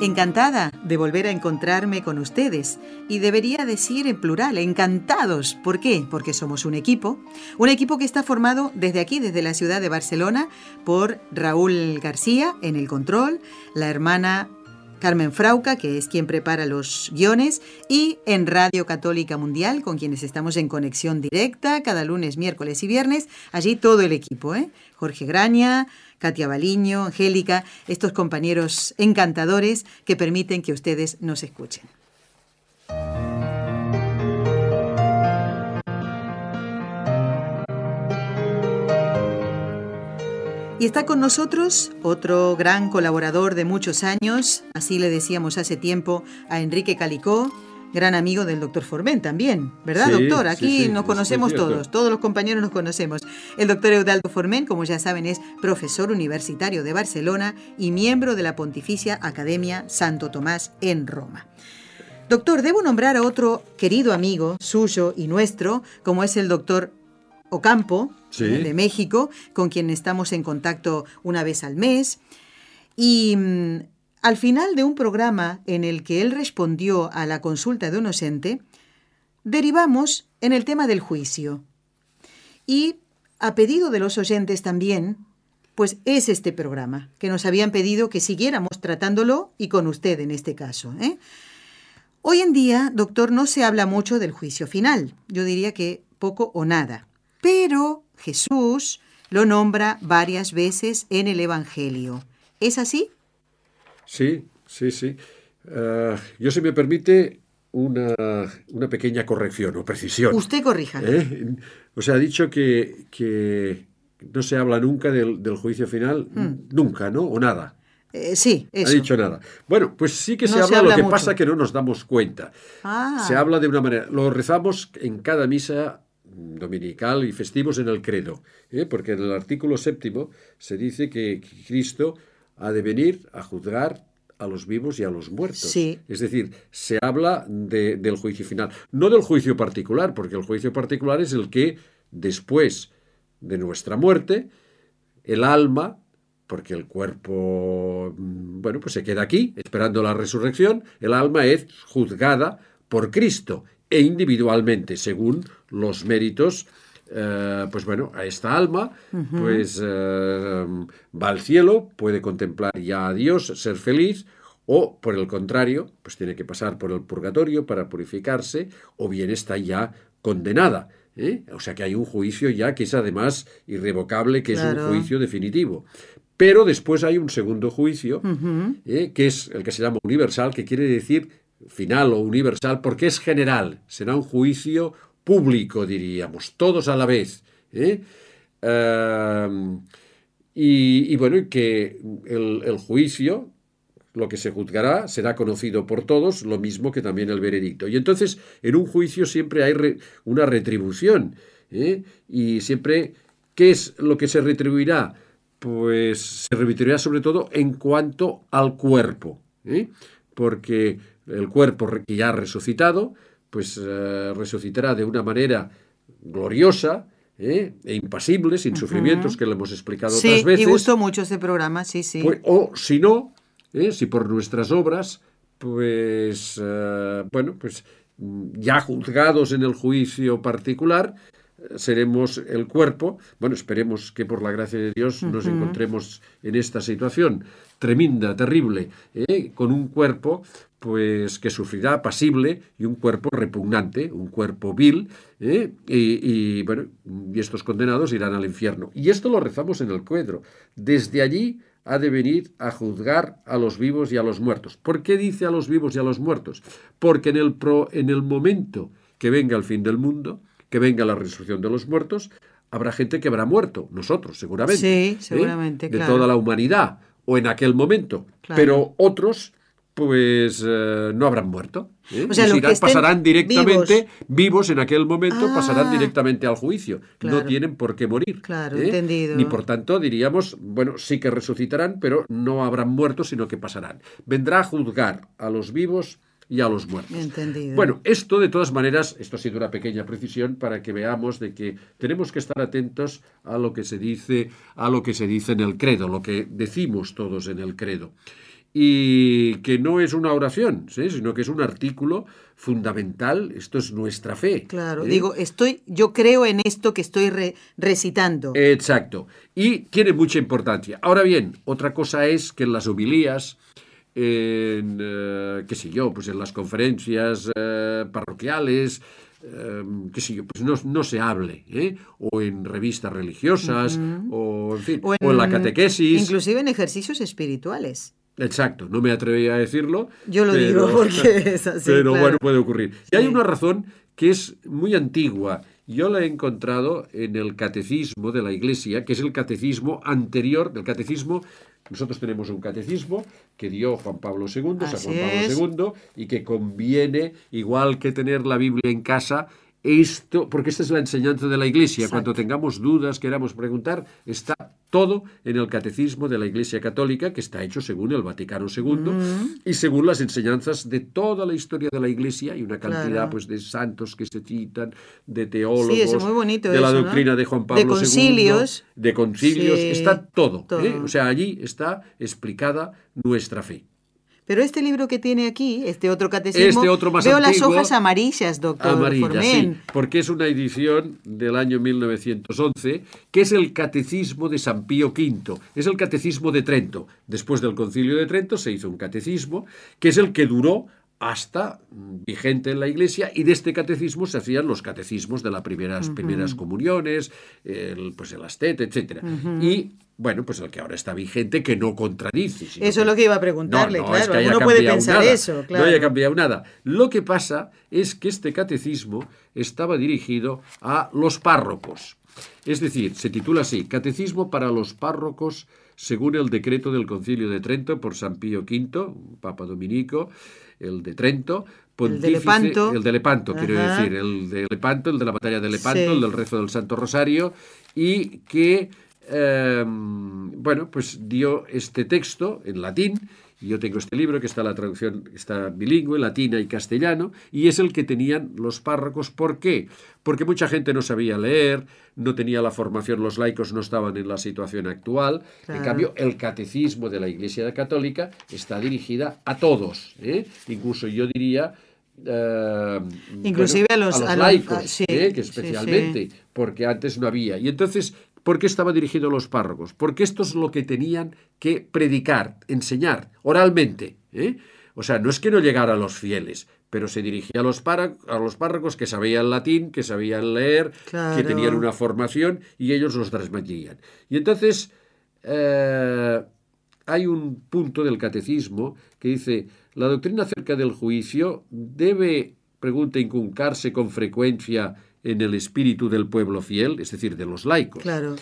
Encantada de volver a encontrarme con ustedes y debería decir en plural, encantados. ¿Por qué? Porque somos un equipo, un equipo que está formado desde aquí, desde la ciudad de Barcelona, por Raúl García en el control, la hermana Carmen Frauca, que es quien prepara los guiones, y en Radio Católica Mundial, con quienes estamos en conexión directa cada lunes, miércoles y viernes, allí todo el equipo, ¿eh? Jorge Graña, Katia Baliño, Angélica, estos compañeros encantadores que permiten que ustedes nos escuchen. Y está con nosotros otro gran colaborador de muchos años, así le decíamos hace tiempo a Enrique Calicó, gran amigo del doctor Formen también, ¿verdad, doctor? Aquí nos conocemos todos, todos los compañeros nos conocemos. El doctor Eudaldo Formen, como ya saben, es profesor universitario de Barcelona y miembro de la Pontificia Academia Santo Tomás en Roma. Doctor, debo nombrar a otro querido amigo suyo y nuestro, como es el doctor Ocampo, de México, con quien estamos en contacto una vez al mes. Y mm, al final de un programa en el que él respondió a la consulta de un docente, derivamos en el tema del juicio. Y a pedido de los oyentes también, pues es este programa, que nos habían pedido que siguiéramos tratándolo y con usted en este caso. ¿eh? Hoy en día, doctor, no se habla mucho del juicio final. Yo diría que poco o nada. Pero Jesús lo nombra varias veces en el Evangelio. ¿Es así? Sí, sí, sí. Uh, yo, si me permite, una, una, pequeña corrección o precisión. Usted corrija. ¿Eh? O sea, ha dicho que, que no se habla nunca del, del juicio final, hmm. nunca, ¿no? O nada. Eh, sí, eso. Ha dicho nada. Bueno, pues sí que no se, habla, se habla, lo que mucho. pasa que no nos damos cuenta. Ah. Se habla de una manera. Lo rezamos en cada misa dominical y festivos en el credo, ¿eh? porque en el artículo séptimo se dice que Cristo ha de venir a juzgar a los vivos y a los muertos. Sí. Es decir, se habla de, del juicio final, no del juicio particular, porque el juicio particular es el que después de nuestra muerte, el alma, porque el cuerpo, bueno, pues se queda aquí esperando la resurrección, el alma es juzgada por Cristo e individualmente, según los méritos Uh, pues bueno, a esta alma, uh -huh. pues uh, va al cielo, puede contemplar ya a Dios, ser feliz, o por el contrario, pues tiene que pasar por el purgatorio para purificarse, o bien está ya condenada. ¿eh? O sea que hay un juicio ya que es además irrevocable, que claro. es un juicio definitivo. Pero después hay un segundo juicio, uh -huh. ¿eh? que es el que se llama universal, que quiere decir final o universal, porque es general, será un juicio público, diríamos, todos a la vez. ¿eh? Y, bueno, que el, juicio, lo que se juzgará, será conocido por todos, lo mismo que también el veredicto. Y entonces, en un juicio siempre hay una retribución. ¿eh? Y siempre, ¿qué es lo que se retribuirá? Pues se retribuirá sobre todo en cuanto al cuerpo. ¿eh? Porque el cuerpo que ya ha resucitado, pues uh, resucitará de una manera gloriosa ¿eh? e impasible, sin uh -huh. sufrimientos, que le hemos explicado sí, otras veces. y gustó mucho ese programa, sí, sí. Pues, o si no, ¿eh? si por nuestras obras, pues, bueno, pues ya juzgados en el juicio particular, seremos el cuerpo. Bueno, esperemos que por la gracia de Dios uh -huh. nos encontremos en esta situación tremenda, terrible, ¿eh? con un cuerpo pues que sufrirá pasible y un cuerpo repugnante, un cuerpo vil, ¿eh? y, y, bueno, y estos condenados irán al infierno. Y esto lo rezamos en el cuadro. Desde allí ha de venir a juzgar a los vivos y a los muertos. ¿Por qué dice a los vivos y a los muertos? Porque en el, pro, en el momento que venga el fin del mundo, que venga la resurrección de los muertos, habrá gente que habrá muerto, nosotros seguramente. Sí, seguramente. ¿eh? De claro. toda la humanidad, o en aquel momento. Claro. Pero otros pues eh, no habrán muerto. ¿eh? O sea, pasarán directamente vivos. en aquel momento, pasarán ah. directamente al juicio. No tienen por qué morir. Claro, ¿eh? entendido. Ni por tanto diríamos, bueno, sí que resucitarán, pero no habrán muerto, sino que pasarán. Vendrá a juzgar a los vivos y a los muertos. Entendido. Bueno, esto de todas maneras, esto ha sido una pequeña precisión para que veamos de que tenemos que estar atentos a lo que se dice, a lo que se dice en el credo, lo que decimos todos en el credo y que no es una oración, sino que es un artículo fundamental. Esto es nuestra fe. Claro, ¿eh? digo, estoy, yo creo en esto que estoy recitando. Exacto. Y tiene mucha importancia. Ahora bien, otra cosa es que en las homilías, en, eh, qué sé yo, pues en las conferencias eh, parroquiales, qué sé yo, pues no, se hable, o en revistas religiosas, o, en fin, o en la catequesis. Inclusive en ejercicios espirituales. Exacto, no me atreví a decirlo. Yo lo digo porque es así. Pero bueno, puede ocurrir. Y hay una razón que es muy antigua. Yo la he encontrado en el catecismo de la Iglesia, que es el catecismo anterior del catecismo. Nosotros tenemos un catecismo que dio Juan Pablo II, San Juan Pablo II, y que conviene, igual que tener la Biblia en casa, esto, porque esta es la enseñanza de la Iglesia. Cuando tengamos dudas, queramos preguntar, está todo en el catecismo de la Iglesia Católica, que está hecho según el Vaticano II y según las enseñanzas de toda la historia de la Iglesia y una cantidad pues, de santos que se citan, de teólogos, de la doctrina de Juan Pablo II, de concilios, de concilios, está todo. ¿eh? O sea, allí está explicada nuestra fe. Pero este libro que tiene aquí, este otro catecismo, este otro más veo las hojas amarillas, doctor Amarilla, sí, porque es una edición del año 1911, que es el catecismo de San Pío V, es el catecismo de Trento. Después del concilio de Trento se hizo un catecismo, que es el que duró hasta vigente en la iglesia y de este catecismo se hacían los catecismos de las primeras, primeras comuniones, el, pues el astete, etc. Y bueno, pues el que ahora está vigente, que no contradice. Eso es lo que iba a preguntarle, claro. Uno puede pensar eso, claro. No haya cambiado nada. Lo que pasa es que este catecismo estaba dirigido a los párrocos. Es decir, se titula así, Catecismo para los párrocos según el decreto del Concilio de Trento por San Pío V, Papa Dominico, el de Trento, el de Lepanto, el de Lepanto quiero decir, el de Lepanto, el de la batalla de Lepanto, el del rezo del Santo Rosario, y que Em, bueno, pues dio este texto en latín. Yo tengo este libro que está la traducción, está bilingüe, latina y castellano, y es el que tenían los párrocos. ¿Por qué? Porque mucha gente no sabía leer, no tenía la formación, los laicos no estaban en la situación actual. En cambio, el catecismo de la Iglesia Católica está dirigida a todos, ¿eh? incluso yo diría eh, Inclusive a, los, laicos, ¿eh? que especialmente, porque antes no había. Y entonces ¿Por qué estaba dirigido a los párrocos? Porque esto es lo que tenían que predicar, enseñar oralmente. ¿eh? O sea, no es que no llegara a los fieles, pero se dirigía a los, a los párrocos que sabían latín, que sabían leer, que tenían una formación y ellos los transmitían. Y entonces eh, hay un punto del catecismo que dice, la doctrina acerca del juicio debe, pregunta, inculcarse con frecuencia en el espíritu del pueblo fiel, es decir, de los laicos. Claro.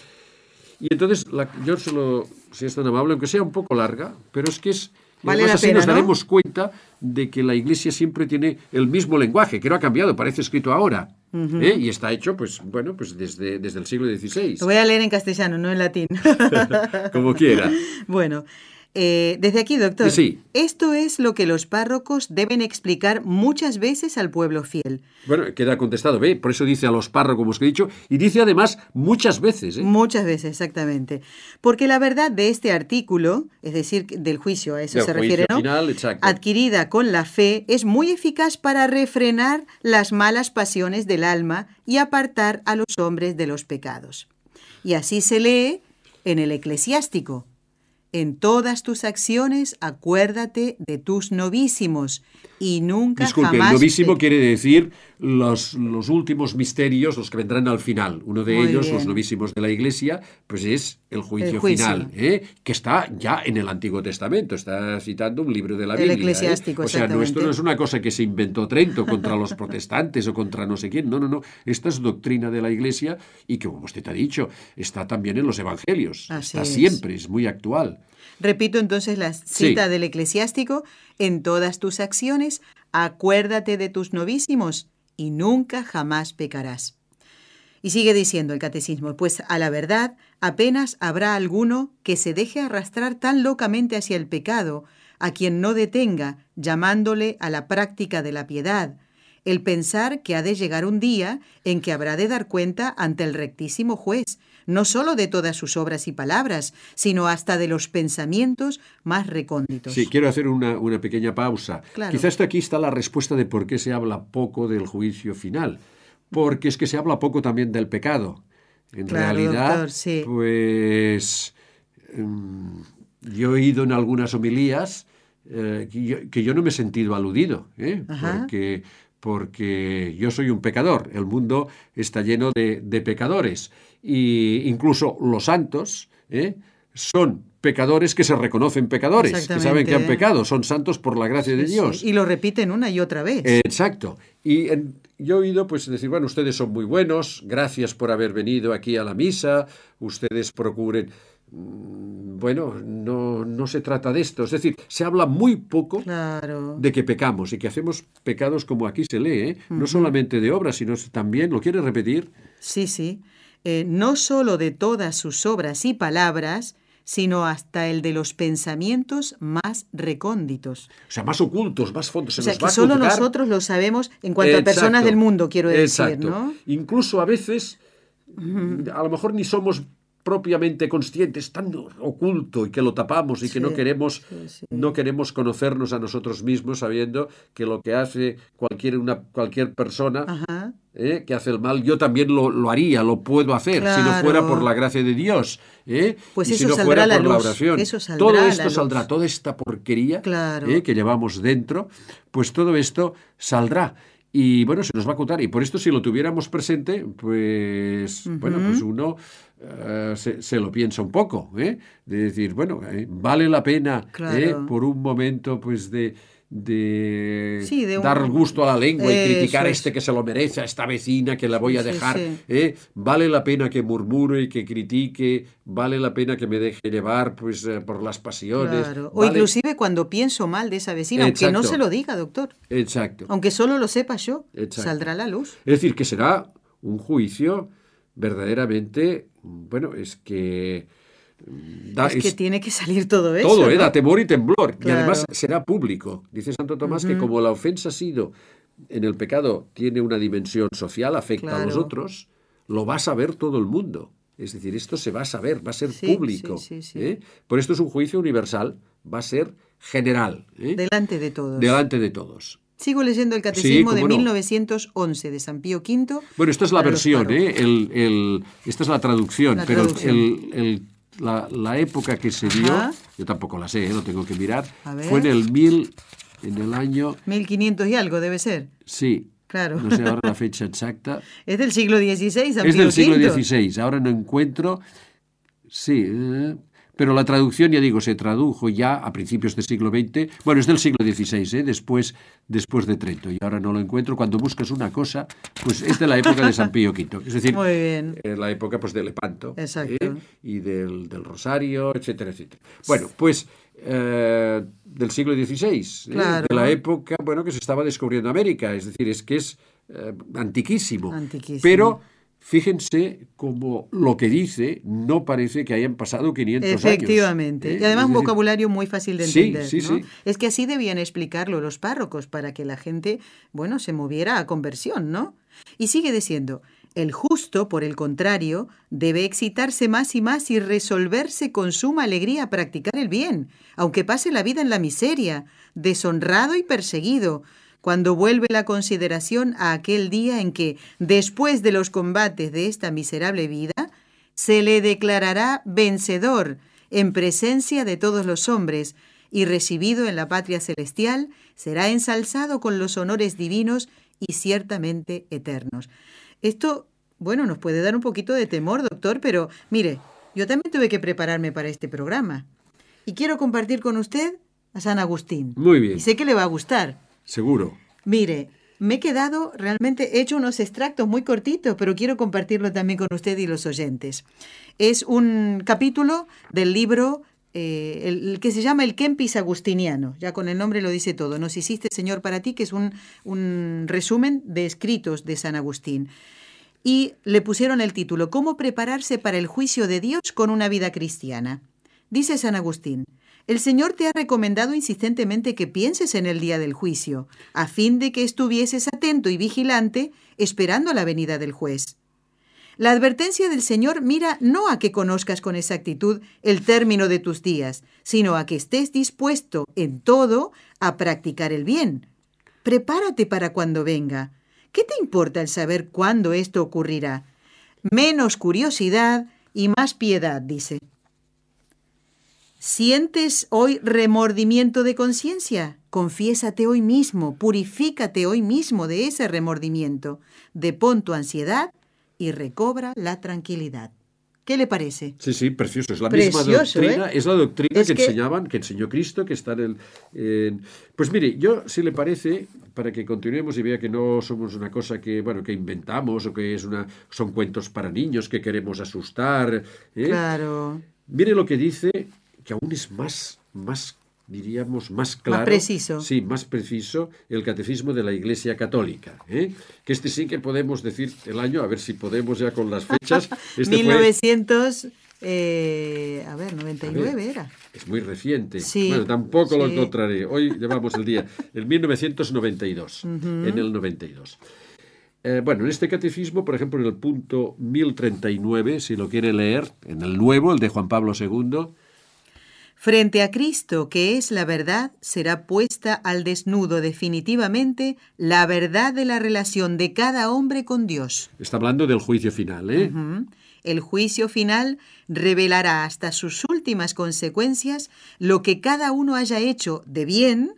Y entonces, la, yo solo, si es tan amable, aunque sea un poco larga, pero es que es... Vale así nos daremos cuenta de que la Iglesia siempre tiene el mismo lenguaje, que no ha cambiado, parece escrito ahora. ¿eh? Y está hecho, pues, bueno, pues desde, desde el siglo XVI. Lo voy a leer en castellano, no en latín. Como quiera. Bueno, eh, desde aquí, doctor, esto es lo que los párrocos deben explicar muchas veces al pueblo fiel. Bueno, queda contestado, ¿ve? Por eso dice a los párrocos, como os he dicho, y dice además muchas veces. ¿eh? Muchas veces, exactamente. Porque la verdad de este artículo, es decir, del juicio, a eso se refiere, ¿no? Adquirida con la fe, es muy eficaz para refrenar las malas pasiones del alma y apartar a los hombres de los pecados. Y así se lee en el eclesiástico. En todas tus acciones acuérdate de tus novísimos y nunca Disculpe, jamás... novísimo quiere decir los, los, últimos misterios, los que vendrán al final. Uno de ellos, los novísimos de la Iglesia, pues es el juicio, final, ¿eh? que está ya en el Antiguo Testamento. Está citando un libro de la Biblia. El ¿eh? eclesiástico, O sea, no, esto no es una cosa que se inventó Trento contra los protestantes o contra no sé quién. No, no, no. Esta es doctrina de la Iglesia y que, como usted ha dicho, está también en los Evangelios. está siempre, es muy actual. Repito entonces la cita del eclesiástico, en todas tus acciones, acuérdate de tus novísimos y nunca jamás pecarás. Y sigue diciendo el catecismo, pues a la verdad apenas habrá alguno que se deje arrastrar tan locamente hacia el pecado, a quien no detenga, llamándole a la práctica de la piedad, el pensar que ha de llegar un día en que habrá de dar cuenta ante el rectísimo juez, no solo de todas sus obras y palabras, sino hasta de los pensamientos más recónditos. Sí, quiero hacer una, pequeña pausa. Quizás aquí está la respuesta de por qué se habla poco del juicio final porque es que se habla poco también del pecado. En realidad, pues em, yo he oído en algunas homilías eh, que, yo, no me he sentido aludido, ¿eh? porque, porque yo soy un pecador, el mundo está lleno de, pecadores, e incluso los santos ¿eh? son pecadores que se reconocen pecadores, que saben que han pecado, son santos por la gracia de Dios. Y lo repiten una y otra vez. exacto. Y yo he oído pues decir, bueno, ustedes son muy buenos, gracias por haber venido aquí a la misa, ustedes procuren... Mm, bueno, no, no se trata de esto. Es decir, se habla muy poco de que pecamos y que hacemos pecados como aquí se lee, ¿eh? no solamente de obras, sino también, ¿lo quiere repetir? Sí, sí. Eh, no solo de todas sus obras y palabras, sino hasta el de los pensamientos más recónditos. O sea, más ocultos, más fondos. o sea, que solo nosotros lo sabemos en cuanto a personas del mundo, quiero decir, Exacto. ¿no? Incluso a veces, a lo mejor ni somos propiamente conscientes, tan oculto y que lo tapamos y que no queremos no queremos conocernos a nosotros mismos sabiendo que lo que hace cualquier una cualquier persona ¿eh? que hace el mal yo también lo, haría lo puedo hacer si no fuera por la gracia de Dios ¿eh? pues y si no fuera por la, oración. todo esto saldrá toda esta porquería ¿eh? que llevamos dentro pues todo esto saldrá y bueno, se nos va a contar. Y por esto, si lo tuviéramos presente, pues, bueno, pues uno eh, se, lo piensa un poco, ¿eh? De decir, bueno, eh, vale la pena ¿eh? por un momento, pues, de, de, dar gusto a la lengua y criticar a este que se lo merece, a esta vecina que la voy a dejar. Vale la pena que murmure y que critique, vale la pena que me deje llevar pues, por las pasiones. O inclusive cuando pienso mal de esa vecina, aunque no se lo diga, doctor. Exacto. Aunque solo lo sepa yo, saldrá a la luz. Es decir, que será un juicio verdaderamente, bueno, es que... Es que tiene que salir todo eso. Todo, ¿eh? da temor y temblor. Y además será público. Dice Santo Tomás que como la ofensa ha sido en el pecado, tiene una dimensión social, afecta a los otros, lo va a saber todo el mundo. Es decir, esto se va a saber, va a ser público. ¿eh? Por esto es un juicio universal, va a ser general. ¿eh? Delante de todos. Delante de todos. Sigo leyendo el Catecismo de 1911 de San Pío V. Bueno, esta es la versión, ¿eh? El, esta es la traducción, pero la, época que se dio, yo tampoco la sé, ¿eh? lo tengo que mirar, fue en el mil, en el año... 1500 y algo debe ser. Sí. Claro. No sé ahora la fecha exacta. Es del siglo XVI, San Es del siglo XVI. Ahora no encuentro... Sí, eh, pero la traducción, ya digo, se tradujo ya a principios del siglo XX, bueno, es del siglo XVI, ¿eh? después, después de Trento, y ahora no lo encuentro. Cuando buscas una cosa, pues es de la época de San Pío V, es decir, Muy la época pues, de Lepanto ¿eh? y del, Rosario, etcétera, etcétera. Bueno, pues eh, del siglo XVI, ¿eh? de la época bueno, que se estaba descubriendo América, es decir, es que es antiquísimo, antiquísimo, pero Fíjense como lo que dice no parece que hayan pasado 500 años. Efectivamente. ¿eh? Y además un vocabulario muy fácil de entender. Sí, sí, Es que así debían explicarlo los párrocos para que la gente, bueno, se moviera a conversión, ¿no? Y sigue diciendo, el justo, por el contrario, debe excitarse más y más y resolverse con suma alegría a practicar el bien, aunque pase la vida en la miseria, deshonrado y perseguido, cuando vuelve la consideración a aquel día en que, después de los combates de esta miserable vida, se le declarará vencedor en presencia de todos los hombres, y recibido en la patria celestial, será ensalzado con los honores divinos y ciertamente eternos. Esto, bueno, nos puede dar un poquito de temor, doctor, pero mire, yo también tuve que prepararme para este programa. Y quiero compartir con usted a San Agustín. Muy bien. Y sé que le va a gustar. Seguro. Mire, me he quedado, realmente he hecho unos extractos muy cortitos, pero quiero compartirlo también con usted y los oyentes. Es un capítulo del libro eh, el, que se llama el Kempis Agustiniano, ya con el nombre lo dice todo. Nos hiciste, Señor, para ti, que es un, un resumen de escritos de San Agustín. Y le pusieron el título, ¿Cómo prepararse para el juicio de Dios con una vida cristiana? Dice San Agustín, el Señor te ha recomendado insistentemente que pienses en el día del juicio, a fin de que estuvieses atento y vigilante, esperando la venida del juez. La advertencia del Señor mira no a que conozcas con exactitud el término de tus días, sino a que estés dispuesto en todo a practicar el bien. Prepárate para cuando venga. ¿Qué te importa el saber cuándo esto ocurrirá? Menos curiosidad y más piedad, dice. ¿Sientes hoy remordimiento de conciencia? Confiésate hoy mismo, purifícate hoy mismo de ese remordimiento, depón tu ansiedad y recobra la tranquilidad. ¿Qué le parece? Sí, sí, precioso. Es la misma doctrina, ¿eh? es la doctrina que, enseñaban, que enseñó Cristo, que está en el. Pues mire, yo, si le parece, para que continuemos y vea que no somos una cosa que, bueno, que inventamos o que es una, son cuentos para niños que queremos asustar. ¿eh? Claro. Mire lo que dice que aún es más, más diríamos, más claro. Más preciso. Sí, más preciso el catecismo de la Iglesia Católica. ¿eh? Que este sí que podemos decir el año, a ver si podemos ya con las fechas. Este 1900. Eh, a ver, 99 era. Es muy reciente. Sí, bueno, tampoco lo encontraré. Hoy llevamos el día, el 1992, en el 92. Eh, bueno, en este catecismo, por ejemplo, en el punto 1039, si lo quiere leer, en el nuevo, el de Juan Pablo II, Frente a Cristo, que es la verdad, será puesta al desnudo definitivamente la verdad de la relación de cada hombre con Dios. Está hablando del juicio final, ¿eh? El juicio final revelará hasta sus últimas consecuencias lo que cada uno haya hecho de bien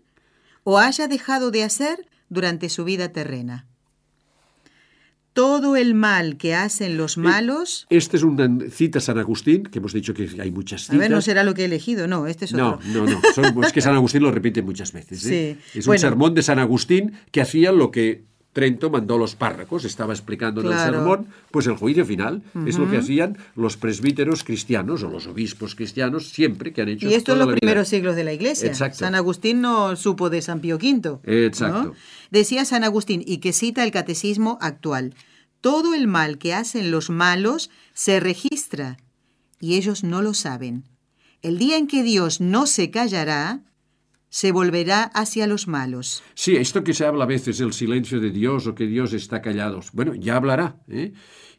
o haya dejado de hacer durante su vida terrena todo el mal que hacen los eh, malos. Este es una cita San Agustín, que hemos dicho que hay muchas citas. A ver, no será lo que he elegido, no, este es otro. No, no, no. es que San Agustín lo repite muchas veces. ¿eh? Sí. Es un sermón de San Agustín que hacía lo que Trento mandó los párrocos, estaba explicando en el sermón, pues el juicio final es lo que hacían los presbíteros cristianos o los obispos cristianos siempre que han hecho. Y esto en los primeros siglos de la Iglesia. Exacto. San Agustín no supo de San Pío V. Exacto. Decía San Agustín, y que cita el catecismo actual, todo el mal que hacen los malos se registra y ellos no lo saben. El día en que Dios no se callará, se volverá hacia los malos. Sí, esto que se habla a veces, el silencio de Dios o que Dios está callado. Bueno, ya hablará. ¿eh?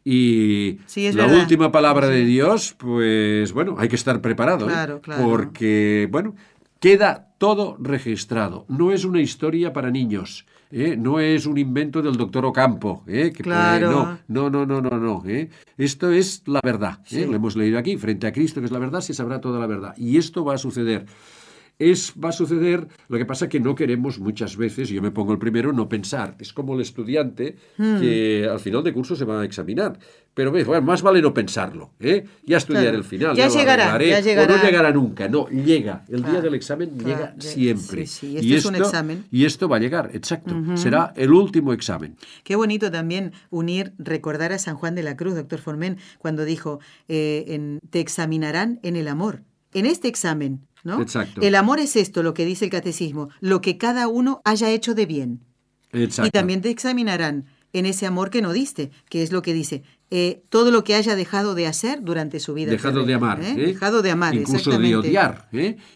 Y la última palabra de Dios, pues bueno, hay que estar preparado. ¿eh? Claro. Porque, bueno, queda todo registrado. No es una historia para niños. ¿eh? No es un invento del doctor Ocampo. Que claro. no, no, no, no, no. Esto es la verdad. Lo hemos leído aquí. Frente a Cristo, que es la verdad, se sabrá toda la verdad. Y esto va a suceder es, va a suceder, lo que pasa que no queremos muchas veces, yo me pongo el primero, no pensar. Es como el estudiante hmm. que al final de curso se va a examinar. Pero bueno, más vale no pensarlo, ¿eh? Ya estudiar el final. Ya, llegará, ya llegará. O no llegará nunca, no, llega. El día del examen llega siempre. Sí, sí, este y es un examen. Y esto va a llegar, exacto. Será el último examen. Qué bonito también unir, recordar a San Juan de la Cruz, doctor Formen, cuando dijo, eh, en, te examinarán en el amor. En este examen el amor es esto, lo que dice el catecismo, lo que cada uno haya hecho de bien. Y también te examinarán en ese amor que no diste, que es lo que dice, eh, todo lo que haya dejado de hacer durante su vida. Dejado de amar. ¿eh? ¿eh? Dejado de amar, Incluso de odiar.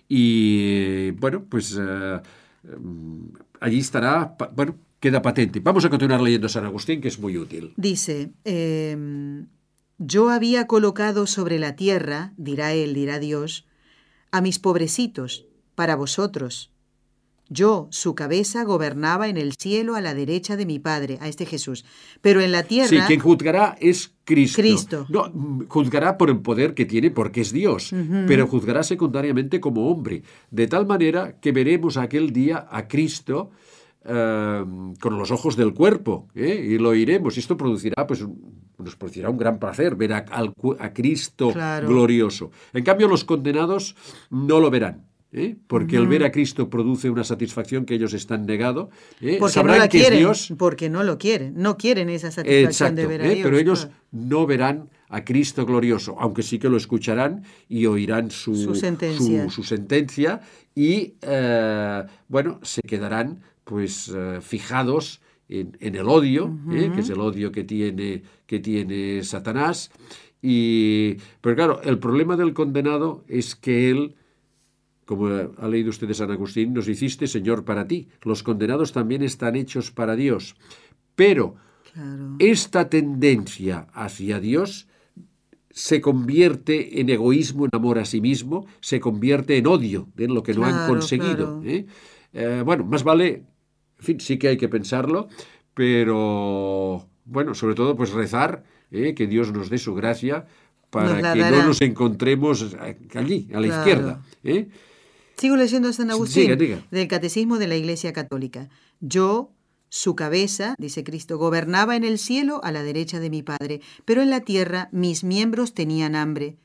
Y bueno, pues allí estará, bueno, queda patente. Vamos a continuar leyendo San Agustín, que es muy útil. Dice, em, yo había colocado sobre la tierra, dirá él, dirá Dios, a mis pobrecitos, para vosotros. Yo, su cabeza, gobernaba en el cielo a la derecha de mi Padre, a este Jesús. Pero en la tierra... Sí, quien juzgará es Cristo. Cristo. No, juzgará por el poder que tiene porque es Dios, pero juzgará secundariamente como hombre. De tal manera que veremos aquel día a Cristo eh, con los ojos del cuerpo ¿eh? y lo oiremos. Y esto producirá pues, nos producirá un gran placer ver a, Cristo glorioso. En cambio, los condenados no lo verán. ¿eh? porque el ver a Cristo produce una satisfacción que ellos están negado. ¿eh? Porque Sabrán no la que es quieren, Dios. porque no lo quieren, no quieren esa satisfacción Exacto, de ver a ¿eh? Dios. pero ellos claro. no verán a Cristo glorioso, aunque sí que lo escucharán y oirán su, Su sentencia. su- su sentencia y, bueno, se quedarán pues eh, fijados en, en el odio, ¿eh? que es el odio que tiene, que tiene Satanás. Y, pero claro, el problema del condenado es que él como ha leído usted de San Agustín, nos hiciste Señor para ti. Los condenados también están hechos para Dios. Pero Claro. esta tendencia hacia Dios se convierte en egoísmo, en amor a sí mismo, se convierte en odio en lo que no han conseguido. claro. ¿eh? Eh, bueno, más vale, en fin, sí que hay que pensarlo, pero bueno, sobre todo pues rezar, ¿eh? que Dios nos dé su gracia para Nos que dará. no nos encontremos allí, a la Claro. izquierda. ¿eh? Sigo leyendo a San Agustín diga. del Catecismo de la Iglesia Católica. Yo, su cabeza, dice Cristo, gobernaba en el cielo a la derecha de mi Padre, pero en la tierra mis miembros tenían hambre.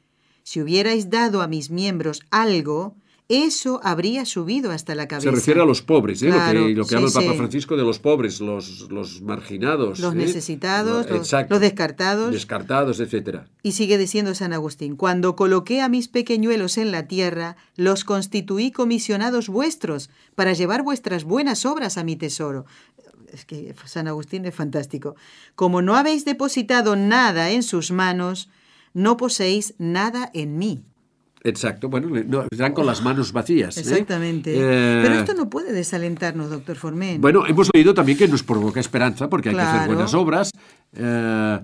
Si hubierais dado a mis miembros algo, eso habría subido hasta la cabeza. Se refiere a los pobres, ¿eh? Claro, lo que, lo que sí, habla el Papa sí. Francisco de los pobres, los, los marginados. Los ¿eh? necesitados, Lo- los- descartados. Descartados, etcétera. Y sigue diciendo San Agustín, cuando coloqué a mis pequeñuelos en la tierra, los constituí comisionados vuestros para llevar vuestras buenas obras a mi tesoro. Es que San Agustín es fantástico. Como no habéis depositado nada en sus manos, no poseéis nada en mí. Exacto. Bueno, no, están con las manos vacías. ¿eh? Exactamente. Eh, Pero esto no puede desalentarnos, doctor Formen. Bueno, hemos leído también que nos provoca esperanza porque hay que hacer buenas obras. Eh,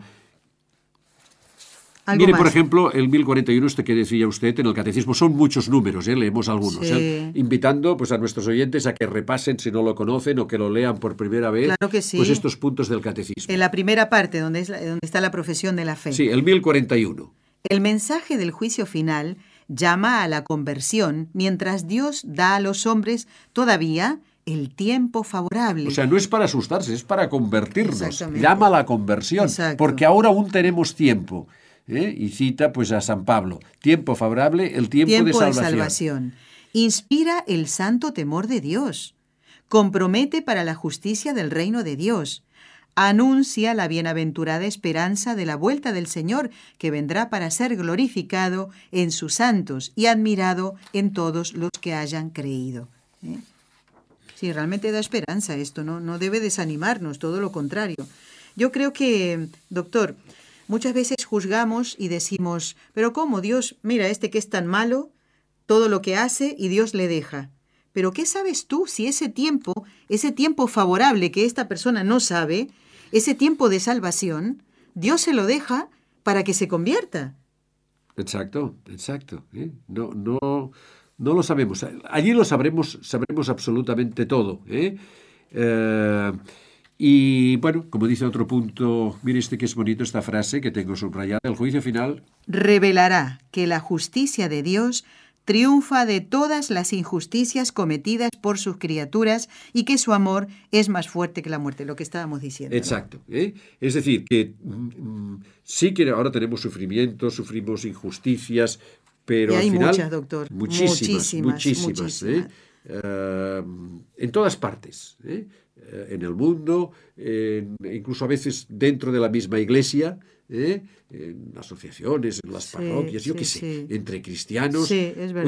Mire, por ejemplo, el 1041, este que decía usted en el catecismo, son muchos números, ¿eh? leemos algunos, Sí. ¿eh? invitando pues, a nuestros oyentes a que repasen si no lo conocen o que lo lean por primera vez, Claro que sí. pues estos puntos del catecismo. En la primera parte, donde, es la- donde está la profesión de la fe. Sí, el 1041. El mensaje del juicio final llama a la conversión, mientras Dios da a los hombres todavía el tiempo favorable. O sea, no es para asustarse, es para convertirnos. Llama a la conversión, Exacto. porque ahora aún tenemos tiempo. ¿eh? Y cita pues a San Pablo, tiempo favorable, el tiempo, tiempo de de salvación. salvación. Inspira el santo temor de Dios. Compromete para la justicia del reino de Dios. Anuncia la bienaventurada esperanza de la vuelta del Señor, que vendrá para ser glorificado en sus santos y admirado en todos los que hayan creído. ¿eh? Sí, realmente da esperanza esto, ¿no? No debe desanimarnos, todo lo contrario. Yo creo que, doctor, muchas veces juzgamos y decimos, pero ¿cómo Dios, mira, este que es tan malo, todo lo que hace y Dios le deja? Pero ¿qué sabes tú si ese tiempo, ese tiempo favorable que esta persona no sabe, ese tiempo de salvación, Dios se lo deja para que se convierta? Exacto, exacto. ¿eh? No, no, no lo sabemos. Allí lo sabremos, sabremos absolutamente todo. ¿eh? Eh, y bueno, como dice otro punto, mire este que es bonito esta frase que tengo subrayada, el juicio final revelará que la justicia de Dios triunfa de todas las injusticias cometidas por sus criaturas y que su amor es más fuerte que la muerte, lo que estábamos diciendo. ¿no? Exacto. ¿eh? Es decir, que mm, sí que ahora tenemos sufrimientos, sufrimos injusticias, pero Y hay al final... muchas, doctor. Muchísimas, Muchísimas, muchísimas. muchísimas. ¿eh? Eh, en todas partes. En el mundo, en- incluso a veces dentro de la misma iglesia, ¿eh? En asociaciones, en las Sí, parroquias, yo sí, qué sé, sí. entre cristianos,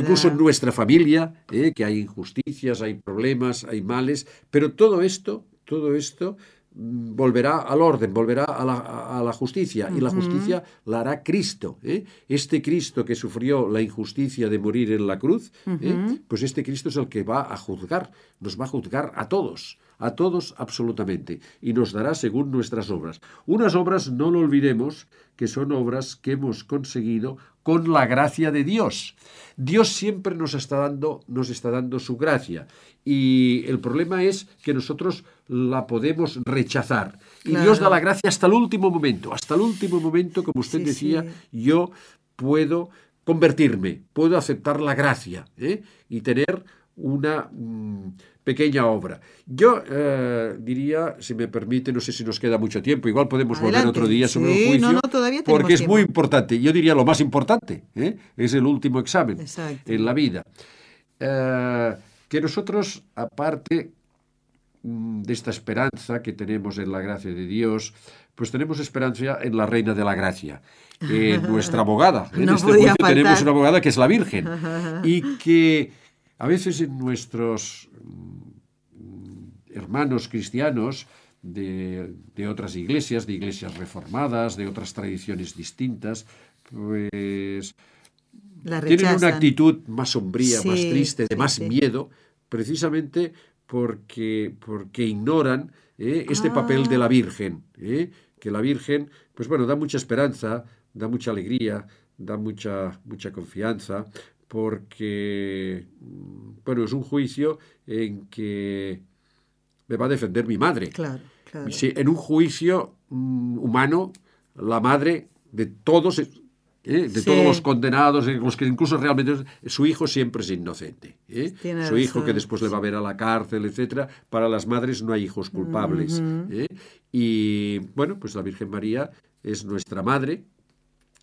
incluso en nuestra familia, ¿eh? que hay injusticias, hay problemas, hay males, pero todo esto, todo esto mm, volverá al orden, volverá a la, a- a la justicia, y la justicia la hará Cristo. ¿eh? Este Cristo que sufrió la injusticia de morir en la cruz, ¿eh? pues este Cristo es el que va a juzgar, nos va a juzgar a todos, a todos absolutamente, y nos dará según nuestras obras. Unas obras, no lo olvidemos, que son obras que hemos conseguido con la gracia de Dios. Dios siempre nos está dando, nos está dando su gracia. Y el problema es que nosotros la podemos rechazar. Y Claro. Dios da la gracia hasta el último momento. Hasta el último momento, como usted Sí, decía, sí. yo puedo convertirme, puedo aceptar la gracia ¿eh? y tener una mm, pequeña obra. Yo eh, diría, si me permite, no sé si nos queda mucho tiempo, igual podemos volver otro día sobre Sí, el juicio, no, no, todavía porque es tiempo. muy importante. Yo diría lo más importante, ¿eh? es el último examen Exacto. en la vida. que nosotros, aparte mm, de esta esperanza que tenemos en la gracia de Dios, pues tenemos esperanza en la Reina de la Gracia, nuestra abogada. En este juicio tenemos una abogada que es la Virgen y que a veces en nuestros hermanos cristianos de, otras iglesias, de iglesias reformadas, de otras tradiciones distintas, pues tienen una actitud más sombría, más triste, de más miedo, precisamente porque, porque ignoran ¿eh? este papel de la ah. Virgen, ¿eh? que la Virgen, pues bueno, da mucha esperanza, da mucha alegría, da mucha, mucha confianza, porque, bueno, es un juicio en que me va a defender mi madre. Claro, claro. en un juicio mm, humano, la madre de todos ¿eh? de todos los condenados, los que incluso realmente su hijo siempre es inocente. ¿eh? Su hijo que después le va a ver a la cárcel, etcétera. Para las madres no hay hijos culpables. ¿eh? Y bueno, pues la Virgen María es nuestra madre.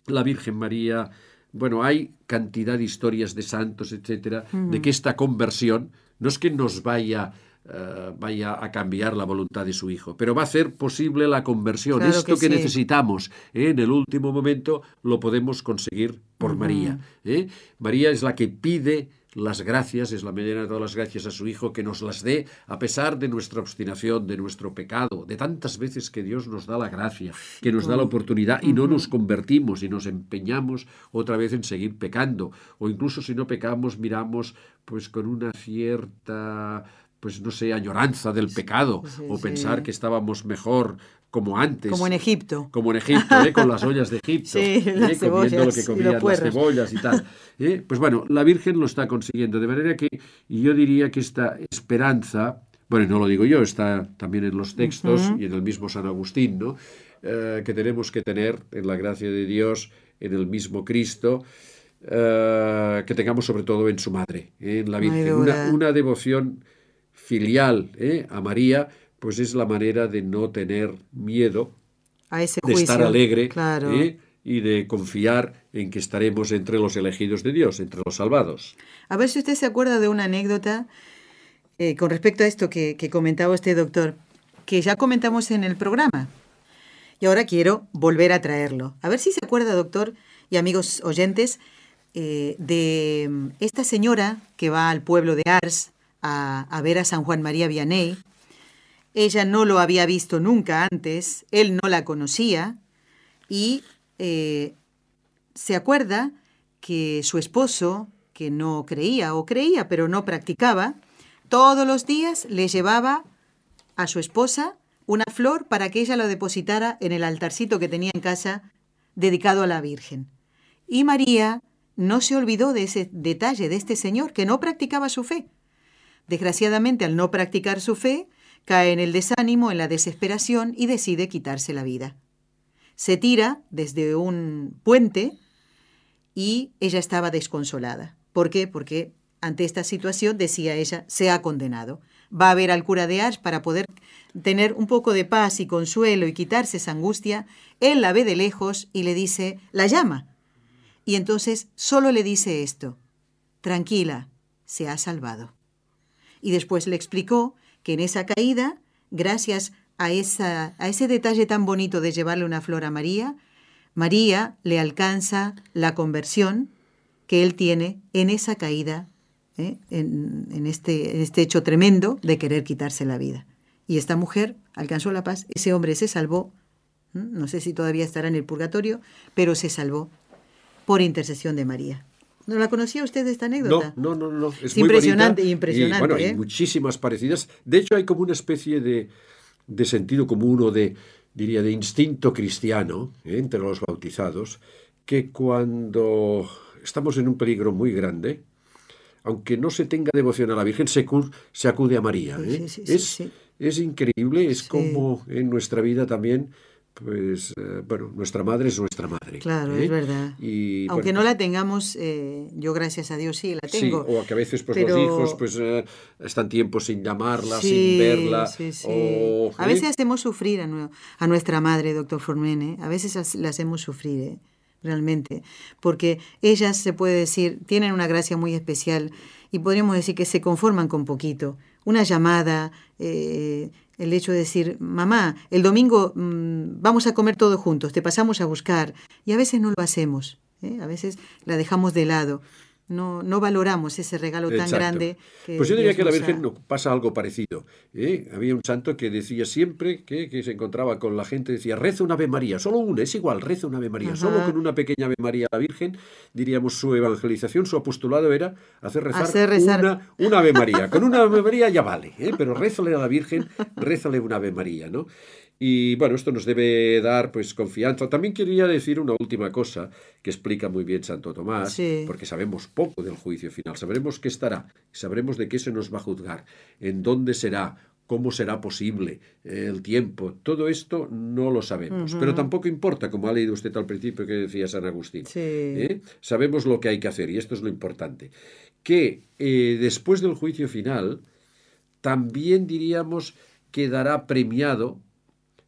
La Virgen María, bueno, hay cantidad de historias de santos, etcétera, de que esta conversión no es que nos vaya eh, vaya a cambiar la voluntad de su hijo, pero va a hacer posible la conversión. Esto que, necesitamos ¿eh? en el último momento lo podemos conseguir por María. ¿eh? María es la que pide las gracias, es la medida de todas las gracias a su Hijo, que nos las dé a pesar de nuestra obstinación, de nuestro pecado, de tantas veces que Dios nos da la gracia, que nos da la oportunidad y no nos convertimos y nos empeñamos otra vez en seguir pecando. O incluso si no pecamos, miramos pues con una cierta pues no sé, añoranza del pecado o pensar que estábamos mejor como antes. Como en Egipto. Como en Egipto, ¿eh? con las ollas de Egipto, ¿eh? comiendo lo que comían las cebollas y tal. ¿eh? Pues bueno, la Virgen lo está consiguiendo, de manera que yo diría que esta esperanza, bueno, no lo digo yo, está también en los textos y en el mismo San Agustín, ¿no? que tenemos que tener en la gracia de Dios, en el mismo Cristo, que tengamos sobre todo en su madre, en la Virgen. Una, una devoción filial ¿eh? a María, pues es la manera de no tener miedo, a ese de estar alegre ¿eh? y de confiar en que estaremos entre los elegidos de Dios, entre los salvados. A ver si usted se acuerda de una anécdota eh, con respecto a esto que, comentaba este doctor, que ya comentamos en el programa. Y ahora quiero volver a traerlo. A ver si se acuerda, doctor y amigos oyentes, de esta señora que va al pueblo de Ars a, ver a San Juan María Vianney. Ella no lo había visto nunca antes, él no la conocía y eh, se acuerda que su esposo, que no creía o creía pero no practicaba, todos los días le llevaba a su esposa una flor para que ella lo depositara en el altarcito que tenía en casa dedicado a la Virgen. Y María no se olvidó de ese detalle de este señor que no practicaba su fe. Desgraciadamente, al no practicar su fe, cae en el desánimo, en la desesperación y decide quitarse la vida. Se tira desde un puente y ella estaba desconsolada. ¿Por qué? Porque ante esta situación, decía ella, se ha condenado. Va a ver al cura de Ars para poder tener un poco de paz y consuelo y quitarse esa angustia. Él la ve de lejos y le dice, la llama. Y entonces solo le dice esto, tranquila, se ha salvado y después le explicó que en esa caída, gracias a, esa, a ese detalle tan bonito de llevarle una flor a María, María le alcanza la conversión que él tiene en esa caída, ¿eh? en, este, en este hecho tremendo de querer quitarse la vida. Y esta mujer alcanzó la paz, ese hombre se salvó, no sé si todavía estará en el purgatorio, pero se salvó por intercesión de María. ¿No la conocía usted esta anécdota? No, no, no. Es, impresionante, impresionante. bueno, hay ¿eh? muchísimas parecidas. De hecho, hay como una especie de, de sentido común o de, diría, de instinto cristiano ¿eh? entre los bautizados, que cuando estamos en un peligro muy grande, aunque no se tenga devoción a la Virgen, se, se acude a María. ¿eh? es, es increíble, es como en nuestra vida también pues eh, bueno, nuestra madre es nuestra madre. Claro, es ¿eh? verdad. Y, Aunque no la tengamos, eh, yo gracias a Dios sí la tengo. Sí, o que a veces pues, los hijos pues, están tiempo sin llamarla, sin verla. Sí, o, a veces hacemos sufrir a, nuestra madre, doctor Formene, a veces la hacemos sufrir. realmente, porque ellas, se puede decir, tienen una gracia muy especial y podríamos decir que se conforman con poquito. Una llamada, eh, el hecho de decir, mamá, el domingo mm, vamos a comer todos juntos, te pasamos a buscar, y a veces no lo hacemos, ¿eh? a veces la dejamos de lado no, no valoramos ese regalo tan grande. Que pues yo diría que a la Virgen no pasa algo parecido. ¿eh? Había un santo que decía siempre que, que, se encontraba con la gente, decía, reza una Ave María, solo una, es igual, reza una Ave María, solo con una pequeña Ave María a la Virgen, diríamos, su evangelización, su apostolado era hacer rezar, Una, una, Ave María. Con una Ave María ya vale, ¿eh? pero rézale a la Virgen, rézale una Ave María, ¿no? Y bueno, esto nos debe dar pues confianza. También quería decir una última cosa que explica muy bien Santo Tomás, porque sabemos poco del juicio final. Sabremos qué estará, sabremos de qué se nos va a juzgar, en dónde será, cómo será posible, el tiempo. Todo esto no lo sabemos, pero tampoco importa, como ha leído usted al principio que decía San Agustín. ¿eh? Sabemos lo que hay que hacer y esto es lo importante. Que eh, después del juicio final, también diríamos quedará premiado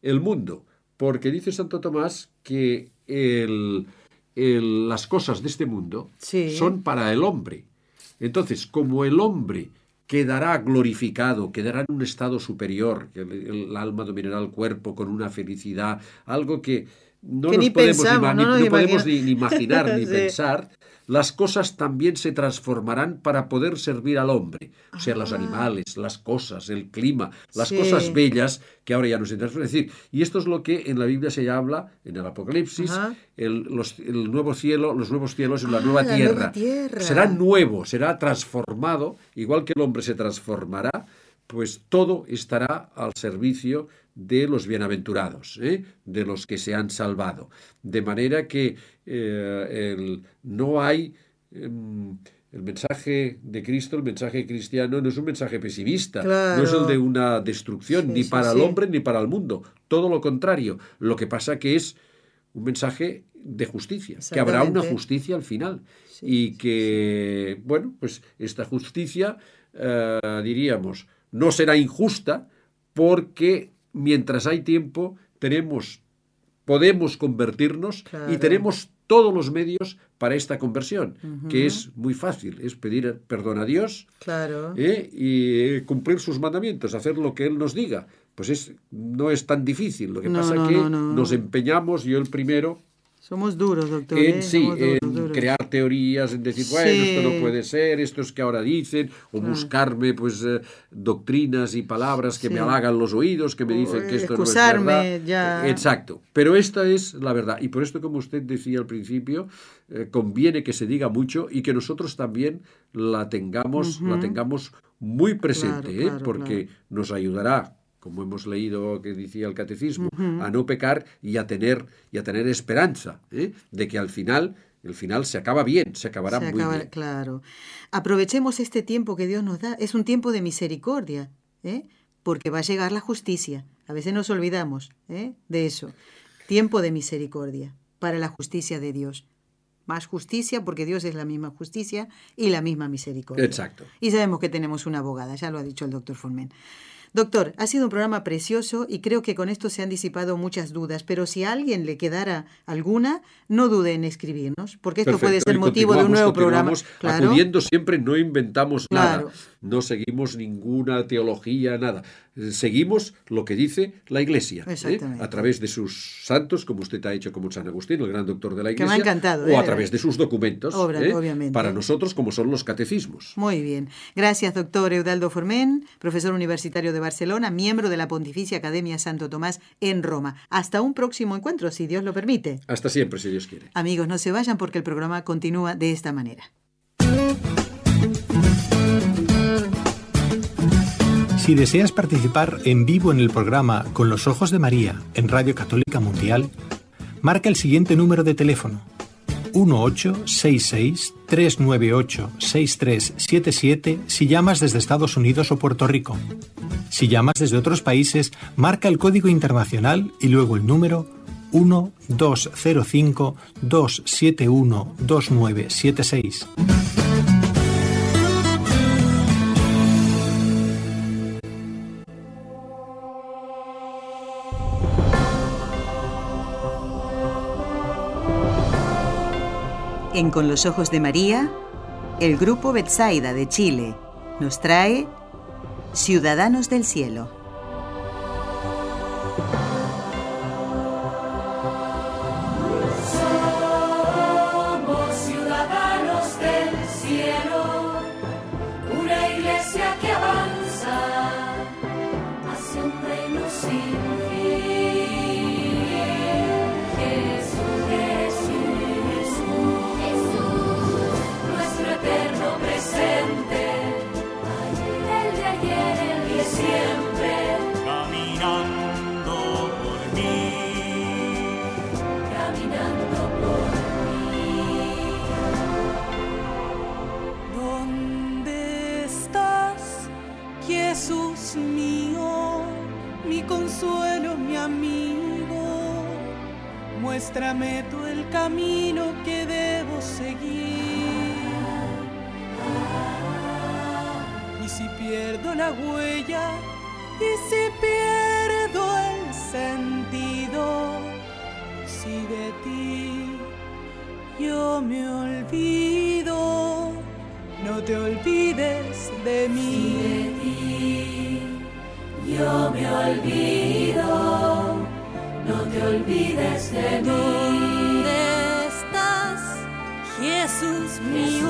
el mundo, porque dice Santo Tomás que las cosas de este mundo son para el hombre. Entonces, como el hombre quedará glorificado, quedará en un estado superior, que el, alma dominará el cuerpo con una felicidad, algo que no nos podemos, ni, podemos ni, imaginar ni pensar, las cosas también se transformarán para poder servir al hombre. O sea, los ah. animales, las cosas, el clima, las cosas bellas que ahora ya nos interesan. Es decir, y esto es lo que en la Biblia se habla, en el Apocalipsis, el, nuevo cielo, los nuevos cielos y la, ah, nueva, tierra. Será nuevo, será transformado, igual que el hombre se transformará, pues todo estará al servicio de los bienaventurados, ¿eh? de los que se han salvado. De manera que eh, no hay... Em, el mensaje de Cristo, el mensaje cristiano, no es un mensaje pesimista, no es el de una destrucción, ni para el hombre ni para el mundo. Todo lo contrario. Lo que pasa que es un mensaje de justicia, que habrá una justicia al final. y que, bueno, pues esta justicia, eh, diríamos, no será injusta porque mientras hay tiempo tenemos, podemos convertirnos y tenemos todos los medios para esta conversión, que es muy fácil, es pedir perdón a Dios claro. ¿eh? y cumplir sus mandamientos, hacer lo que Él nos diga. Pues es, no es tan difícil, lo que pasa es que nos empeñamos, yo el primero, somos duros, doctor. En ¿eh? sí, en crear teorías, en decir, bueno, esto no puede ser, esto es que ahora dicen, o buscarme pues eh, doctrinas y palabras que me halagan los oídos, que me dicen que esto no es verdad. Ya. Exacto. Pero esta es la verdad. Y por esto, como usted decía al principio, eh, conviene que se diga mucho y que nosotros también la tengamos, la tengamos muy presente, porque nos ayudará como hemos leído que decía el catecismo, a no pecar y a tener, y a tener esperanza ¿eh? de que al final el final se acaba bien, se acabará muy bien. Claro. Aprovechemos este tiempo que Dios nos da. Es un tiempo de misericordia, ¿eh? porque va a llegar la justicia. A veces nos olvidamos ¿eh? de eso. Tiempo de misericordia para la justicia de Dios. Más justicia porque Dios es la misma justicia y la misma misericordia. Exacto. Y sabemos que tenemos una abogada, ya lo ha dicho el doctor Formen. Doctor, ha sido un programa precioso y creo que con esto se han disipado muchas dudas, pero si a alguien le quedara alguna, no dude en escribirnos, porque esto puede ser motivo de un nuevo programa. Claro. Acudiendo siempre, no inventamos nada, no seguimos ninguna teología, nada seguimos lo que dice la Iglesia, ¿eh? a través de sus santos, como usted ha hecho como San Agustín, el gran doctor de la Iglesia, encantado, o a ¿eh? través de sus documentos, ¿eh? para nosotros como son los catecismos. Muy bien. Gracias, doctor Eudaldo Formen, profesor universitario de Barcelona, miembro de la Pontificia Academia Santo Tomás en Roma. Hasta un próximo encuentro, si Dios lo permite. Hasta siempre, si Dios quiere. Amigos, no se vayan porque el programa continúa de esta manera. Si deseas participar en vivo en el programa Con los Ojos de María en Radio Católica Mundial, marca el siguiente número de teléfono 1866-398-6377 si llamas desde Estados Unidos o Puerto Rico. Si llamas desde otros países, marca el código internacional y luego el número 1205-271-2976. En Con los Ojos de María, el Grupo Betsaida de Chile nos trae Ciudadanos del Cielo. Muéstrame tú el camino que debo seguir. Y si pierdo la huella, y si pierdo el sentido, si de ti yo me olvido, no te olvides de mí. Si de ti yo me olvido olvides de mí. ¿Dónde estás, Jesús mío?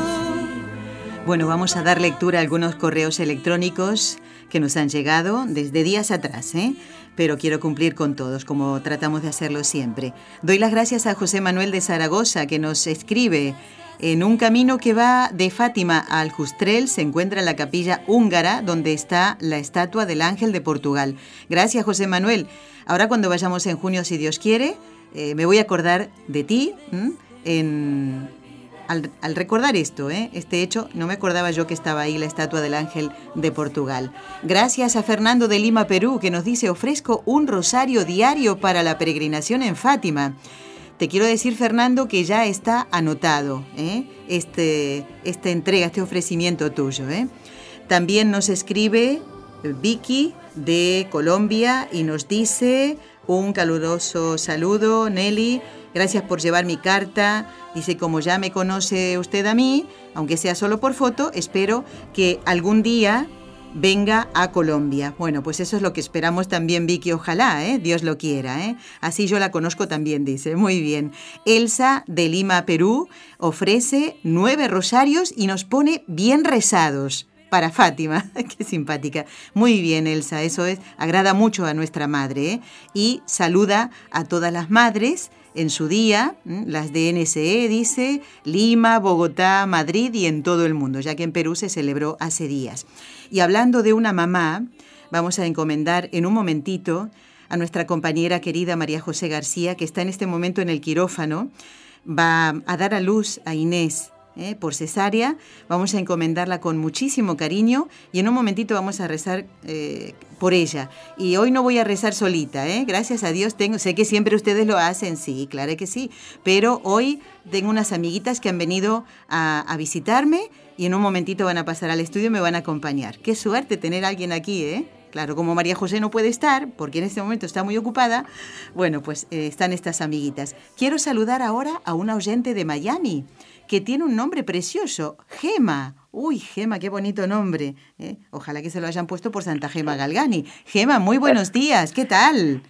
Bueno, vamos a dar lectura a algunos correos electrónicos que nos han llegado desde días atrás, ¿eh? pero quiero cumplir con todos, como tratamos de hacerlo siempre. Doy las gracias a José Manuel de Zaragoza, que nos escribe en un camino que va de Fátima al Justrel se encuentra la capilla húngara donde está la estatua del ángel de Portugal. Gracias José Manuel. Ahora cuando vayamos en junio, si Dios quiere, eh, me voy a acordar de ti al, recordar esto, ¿eh? este hecho, no me acordaba yo que estaba ahí la estatua del ángel de Portugal. Gracias a Fernando de Lima, Perú, que nos dice, ofrezco un rosario diario para la peregrinación en Fátima. Te quiero decir, Fernando, que ya está anotado ¿eh? este, esta entrega, este ofrecimiento tuyo. ¿eh? También nos escribe Vicky de Colombia y nos dice un caluroso saludo, Nelly. Gracias por llevar mi carta. Dice, como ya me conoce usted a mí, aunque sea solo por foto, espero que algún día venga a Colombia. Bueno, pues eso es lo que esperamos también, Vicky, ojalá, ¿eh? Dios lo quiera. ¿eh? Así yo la conozco también, dice. Muy bien. Elsa de Lima, Perú, ofrece nueve rosarios y nos pone bien rezados para Fátima. Qué simpática. Muy bien, Elsa, eso es, agrada mucho a nuestra madre. ¿eh? Y saluda a todas las madres en su día, las de NSE, dice, Lima, Bogotá, Madrid y en todo el mundo, ya que en Perú se celebró hace días. Y hablando de una mamá, vamos a encomendar en un momentito a nuestra compañera querida María José García, que está en este momento en el quirófano, va a dar a luz a Inés. ¿eh? por cesárea, vamos a encomendarla con muchísimo cariño y en un momentito vamos a rezar eh, por ella. Y hoy no voy a rezar solita, ¿eh? gracias a Dios tengo, sé que siempre ustedes lo hacen, sí, claro que sí, pero hoy tengo unas amiguitas que han venido a, a visitarme y en un momentito van a pasar al estudio y me van a acompañar. Qué suerte tener alguien aquí, ¿eh? Claro, como María José no puede estar, porque en este momento está muy ocupada, bueno, pues eh, están estas amiguitas. Quiero saludar ahora a una oyente de Miami, que tiene un nombre precioso, Gema. Uy, Gema, qué bonito nombre. ¿eh? Ojalá que se lo hayan puesto por Santa Gema Galgani. Gema, muy buenos días, ¿qué tal?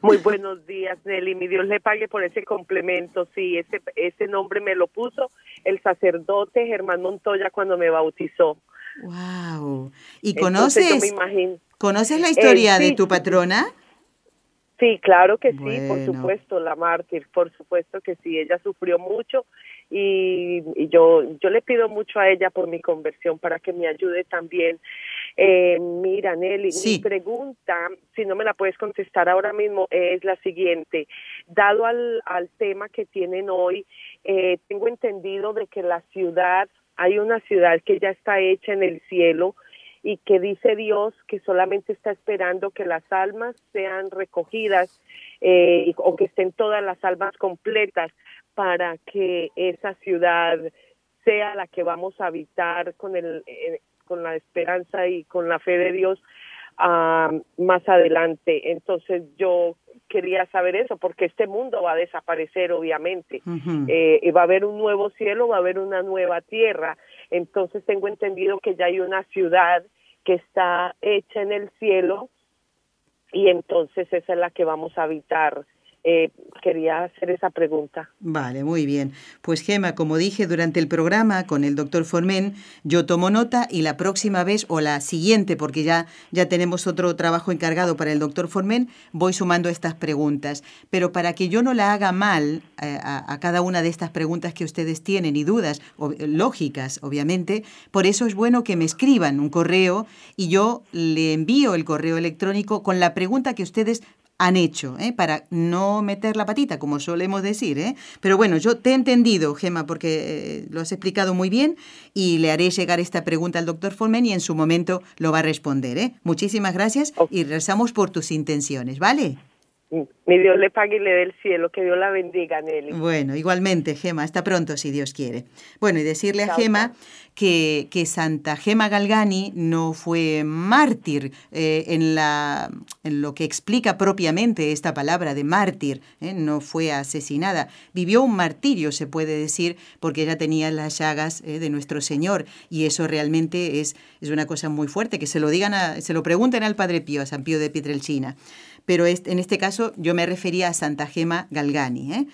Muy buenos días, Nelly. Mi Dios le pague por ese complemento. Sí, ese nombre me lo puso el sacerdote Germán Montoya cuando me bautizó. Wow. ¿Y conoces, conoces la historia eh, de tu patrona? Sí, claro que sí, por supuesto, la mártir, por supuesto que sí, ella sufrió mucho y, yo yo le pido mucho a ella por mi conversión para que me ayude también eh, mira, Nelly, mi pregunta, si no me la puedes contestar ahora mismo, es la siguiente. Dado al, al tema que tienen hoy, eh, tengo entendido de que la ciudad, hay una ciudad que ya está hecha en el cielo y que dice Dios que solamente está esperando que las almas sean recogidas eh, o que estén todas las almas completas para que esa ciudad sea la que vamos a habitar con el eh, con la esperanza y con la fe de Dios ah, más adelante. Entonces yo quería saber eso, porque este mundo va a desaparecer, obviamente. Eh, y va a haber un nuevo cielo, va a haber una nueva tierra. Entonces tengo entendido que ya hay una ciudad que está hecha en el cielo y entonces esa es la que vamos a habitar eh, quería hacer esa pregunta. Vale, muy bien. Pues Gema, como dije durante el programa con el doctor Formen, yo tomo nota y la próxima vez o la siguiente, porque ya, ya tenemos otro trabajo encargado para el doctor Formen, voy sumando estas preguntas. Pero para que yo no la haga mal eh, a, cada una de estas preguntas que ustedes tienen y dudas, lógicas, obviamente, por eso es bueno que me escriban un correo y yo le envío el correo electrónico con la pregunta que ustedes han hecho, ¿eh? para no meter la patita, como solemos decir. ¿eh? Pero bueno, yo te he entendido, Gema, porque eh, lo has explicado muy bien y le haré llegar esta pregunta al doctor Formen y en su momento lo va a responder. ¿eh? Muchísimas gracias y rezamos por tus intenciones, ¿vale? Mi Dios le pague y le dé el cielo, que Dios la bendiga, Nelly. Bueno, igualmente, Gema, hasta pronto, si Dios quiere. Bueno, y decirle a Gema que, que, Santa Gema Galgani no fue mártir eh, en, la, en lo que explica propiamente esta palabra de mártir, eh, no fue asesinada. Vivió un martirio, se puede decir, porque ella tenía las llagas eh, de nuestro Señor, y eso realmente es, es una cosa muy fuerte, que se lo digan, a, se lo pregunten al Padre Pío, a San Pío de Pietrelcina pero en este caso yo me refería a Santa Gema Galgani. ¿eh?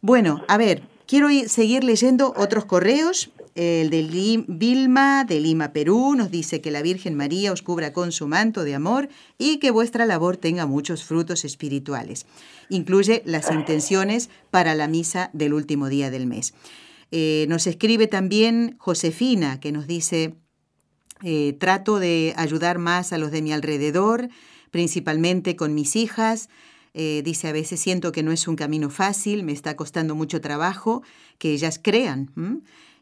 Bueno, a ver, quiero seguir leyendo otros correos. El de Vilma, de Lima, Perú, nos dice que la Virgen María os cubra con su manto de amor y que vuestra labor tenga muchos frutos espirituales. Incluye las intenciones para la misa del último día del mes. Eh, nos escribe también Josefina, que nos dice, eh, trato de ayudar más a los de mi alrededor, principalmente con mis hijas. Eh, dice, a veces siento que no es un camino fácil, me está costando mucho trabajo que ellas crean.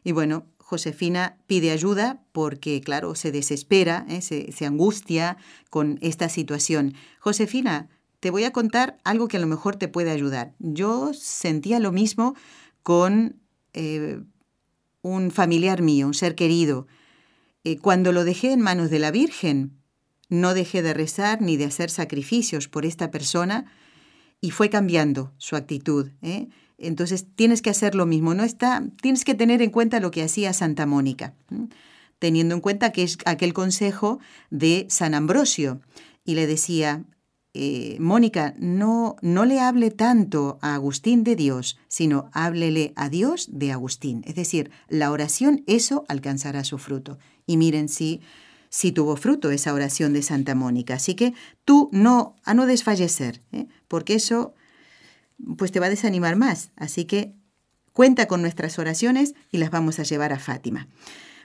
Y bueno, Josefina pide ayuda porque, claro, se desespera, ¿eh? se, angustia con esta situación. Josefina, te voy a contar algo que a lo mejor te puede ayudar. Yo sentía lo mismo con eh, un familiar mío, un ser querido. cuando lo dejé en manos de la Virgen, no dejé de rezar ni de hacer sacrificios por esta persona y fue cambiando su actitud. ¿eh? Entonces tienes que hacer lo mismo. No está, tienes que tener en cuenta lo que hacía Santa Mónica, teniendo en cuenta que es aquel consejo de San Ambrosio y le decía eh, Mónica, no, no le hable tanto a Agustín de Dios, sino háblele a Dios de Agustín. Es decir, la oración, eso alcanzará su fruto. Y miren si si tuvo fruto esa oración de Santa Mónica. Así que tú no, a no desfallecer, ¿eh? porque eso pues te va a desanimar más. Así que cuenta con nuestras oraciones y las vamos a llevar a Fátima.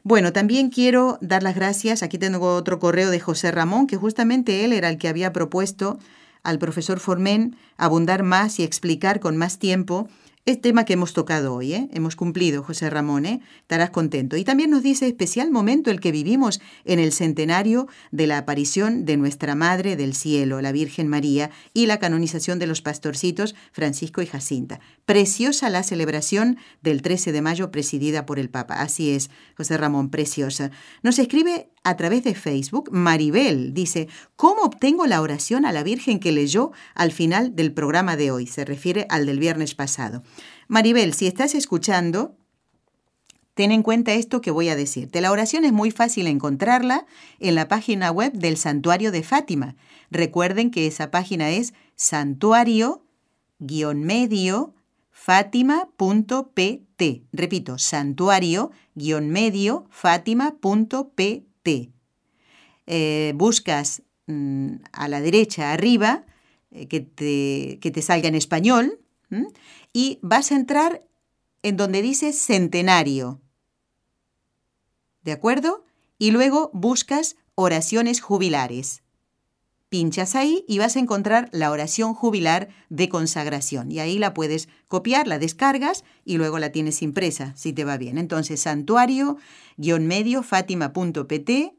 Bueno, también quiero dar las gracias. Aquí tengo otro correo de José Ramón, que justamente él era el que había propuesto al profesor Formen abundar más y explicar con más tiempo es tema que hemos tocado hoy, ¿eh? hemos cumplido, José Ramón, ¿eh? estarás contento. Y también nos dice especial momento el que vivimos en el centenario de la aparición de nuestra Madre del Cielo, la Virgen María, y la canonización de los pastorcitos Francisco y Jacinta. Preciosa la celebración del 13 de mayo presidida por el Papa. Así es, José Ramón, preciosa. Nos escribe a través de Facebook Maribel, dice, ¿cómo obtengo la oración a la Virgen que leyó al final del programa de hoy? Se refiere al del viernes pasado. Maribel, si estás escuchando, ten en cuenta esto que voy a decirte. La oración es muy fácil encontrarla en la página web del Santuario de Fátima. Recuerden que esa página es santuario-medio fátima.pt. Repito, santuario-medio fátima.pt. Eh, buscas mm, a la derecha arriba eh, que, te, que, te, salga en español y vas a entrar en donde dice centenario. ¿De acuerdo? Y luego buscas oraciones jubilares. Pinchas ahí y vas a encontrar la oración jubilar de consagración. Y ahí la puedes copiar, la descargas y luego la tienes impresa, si te va bien. Entonces, santuario-medio fátima.pt,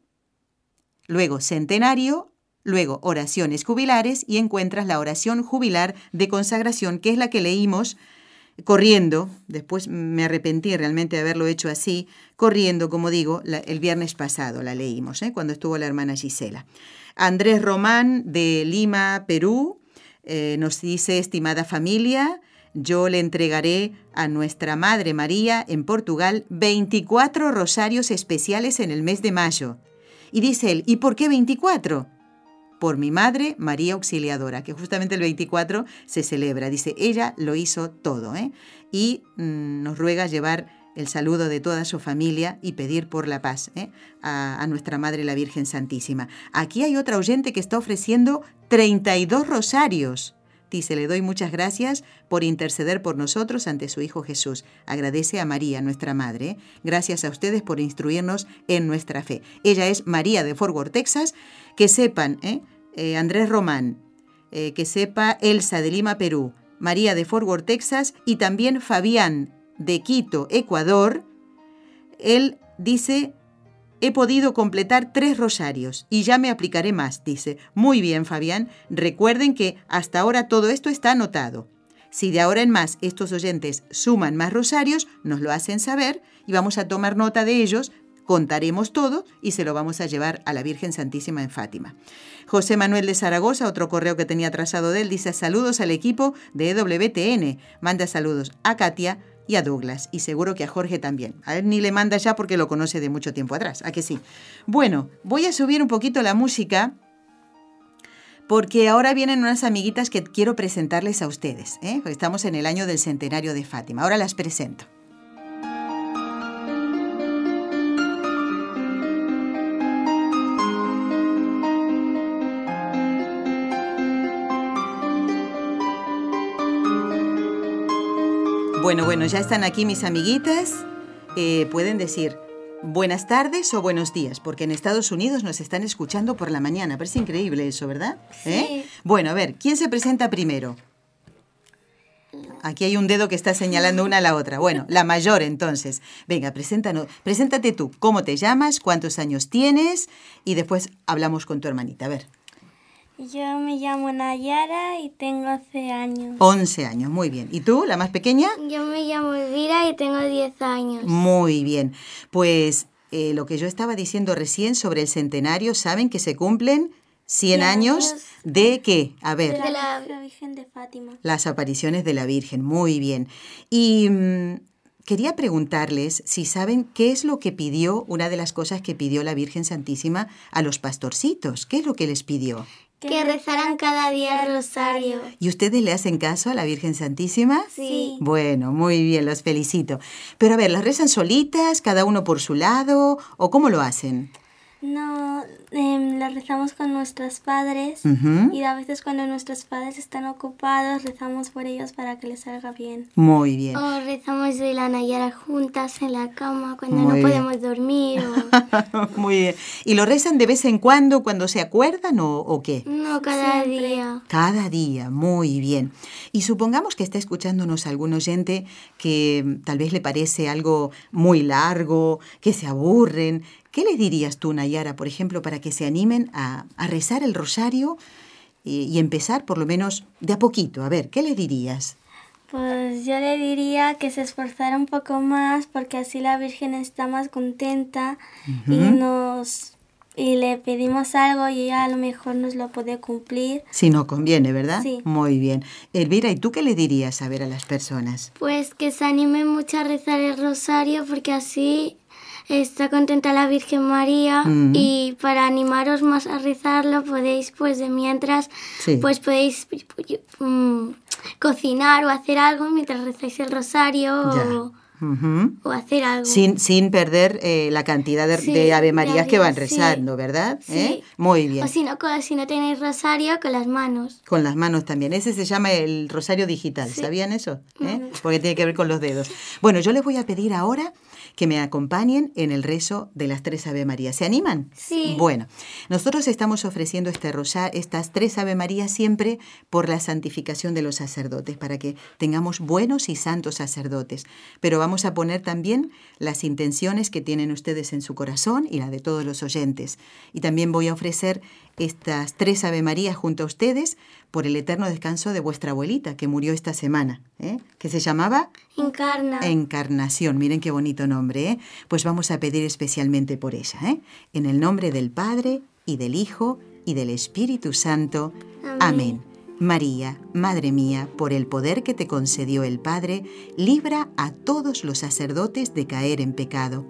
luego centenario, luego oraciones jubilares y encuentras la oración jubilar de consagración, que es la que leímos corriendo, después me arrepentí realmente de haberlo hecho así, corriendo, como digo, el viernes pasado la leímos, ¿eh? cuando estuvo la hermana Gisela. Andrés Román de Lima, Perú, Eh, nos dice, estimada familia, yo le entregaré a nuestra Madre María en Portugal 24 rosarios especiales en el mes de mayo. Y dice él, ¿y por qué 24? Por mi madre María Auxiliadora, que justamente el 24 se celebra. Dice, ella lo hizo todo. ¿eh? Y mm, nos ruega llevar el saludo de toda su familia y pedir por la paz ¿eh? a, nuestra Madre la Virgen Santísima. Aquí hay otra oyente que está ofreciendo 32 rosarios. Dice, le doy muchas gracias por interceder por nosotros ante su Hijo Jesús. Agradece a María, nuestra Madre. Gracias a ustedes por instruirnos en nuestra fe. Ella es María de Fort Worth, Texas. Que sepan, ¿eh? Eh, Andrés Román, eh, que sepa Elsa de Lima, Perú, María de Fort Worth, Texas y también Fabián de Quito, Ecuador. Él dice, He podido completar tres rosarios y ya me aplicaré más, dice. Muy bien, Fabián. Recuerden que hasta ahora todo esto está anotado. Si de ahora en más estos oyentes suman más rosarios, nos lo hacen saber y vamos a tomar nota de ellos, contaremos todo y se lo vamos a llevar a la Virgen Santísima en Fátima. José Manuel de Zaragoza, otro correo que tenía trazado de él, dice saludos al equipo de EWTN. Manda saludos a Katia, y a Douglas, y seguro que a Jorge también. A él ni le manda ya porque lo conoce de mucho tiempo atrás, ¿a que sí? Bueno, voy a subir un poquito la música porque ahora vienen unas amiguitas que quiero presentarles a ustedes. ¿eh? Estamos en el año del centenario de Fátima. Ahora las presento. Bueno, bueno, ya están aquí mis amiguitas. Eh, pueden decir buenas tardes o buenos días, porque en Estados Unidos nos están escuchando por la mañana. Parece increíble eso, ¿verdad? Sí. Bueno, a ver, ¿quién se presenta primero? Aquí hay un dedo que está señalando una a la otra. Bueno, la mayor entonces. Venga, preséntanos, preséntate tú. ¿Cómo te llamas? ¿Cuántos años tienes? Y después hablamos con tu hermanita. A ver. Yo me llamo Nayara y tengo 11 años. 11 años, muy bien. ¿Y tú, la más pequeña? Yo me llamo Elvira y tengo 10 años. Muy bien. Pues eh, lo que yo estaba diciendo recién sobre el centenario, ¿saben que se cumplen 100 años de qué? A ver. De la, Virgen de Fátima. Las apariciones de la Virgen, muy bien. Y mmm, quería preguntarles si saben qué es lo que pidió, una de las cosas que pidió la Virgen Santísima a los pastorcitos. ¿Qué es lo que les pidió? Que rezaran cada día el rosario. ¿Y ustedes le hacen caso a la Virgen Santísima? Sí. Bueno, muy bien, los felicito. Pero a ver, ¿las rezan solitas, cada uno por su lado, o cómo lo hacen? No, eh, la rezamos con nuestros padres uh -huh. y a veces cuando nuestros padres están ocupados rezamos por ellos para que les salga bien. Muy bien. O rezamos de la Nayara juntas en la cama cuando Muy no podemos dormir. O... Muy bien. ¿Y lo rezan de vez en cuando cuando se acuerdan o, o qué? No, cada Siempre. día. Cada día, muy bien. Y supongamos que está escuchándonos algún oyente que tal vez le parece algo muy largo, que se aburren. ¿Qué les dirías tú, Nayara, por ejemplo, para que se animen a, a rezar el rosario y, y, empezar por lo menos de a poquito? A ver, ¿qué les dirías? Pues yo le diría que se esforzara un poco más porque así la Virgen está más contenta uh -huh. y nos y le pedimos algo y ella a lo mejor nos lo puede cumplir. Si no conviene, ¿verdad? Sí. Muy bien. Elvira, ¿y tú qué le dirías a ver a las personas? Pues que se animen mucho a rezar el rosario porque así está contenta la Virgen María uh -huh. y para animaros más a rezarlo podéis pues de mientras sí. pues podéis um, cocinar o hacer algo mientras rezáis el rosario o, uh -huh. o, hacer algo. Sin, sin perder eh, la cantidad de, sí, de Ave Marías que van rezando, sí. ¿verdad? Sí. ¿Eh? Muy bien. O si no, si no tenéis rosario, con las manos. Con las manos también. Ese se llama el rosario digital, ¿sabían eso? ¿Eh? Porque tiene que ver con los dedos. Bueno, yo les voy a pedir ahora que me acompañen en el rezo de las tres Ave Marías. ¿Se animan? Sí. Bueno, nosotros estamos ofreciendo este rosa, estas tres Ave Marías siempre por la santificación de los sacerdotes, para que tengamos buenos y santos sacerdotes. Pero vamos a poner también las intenciones que tienen ustedes en su corazón y la de todos los oyentes. Y también voy a ofrecer estas tres Ave Marías junto a ustedes por el eterno descanso de vuestra abuelita que murió esta semana, ¿eh? que se llamaba Encarna. Encarnación. Miren qué bonito nombre. ¿eh? Pues vamos a pedir especialmente por ella. ¿eh? En el nombre del Padre y del Hijo y del Espíritu Santo. Amén. Amén. María, Madre mía, por el poder que te concedió el Padre, libra a todos los sacerdotes de caer en pecado.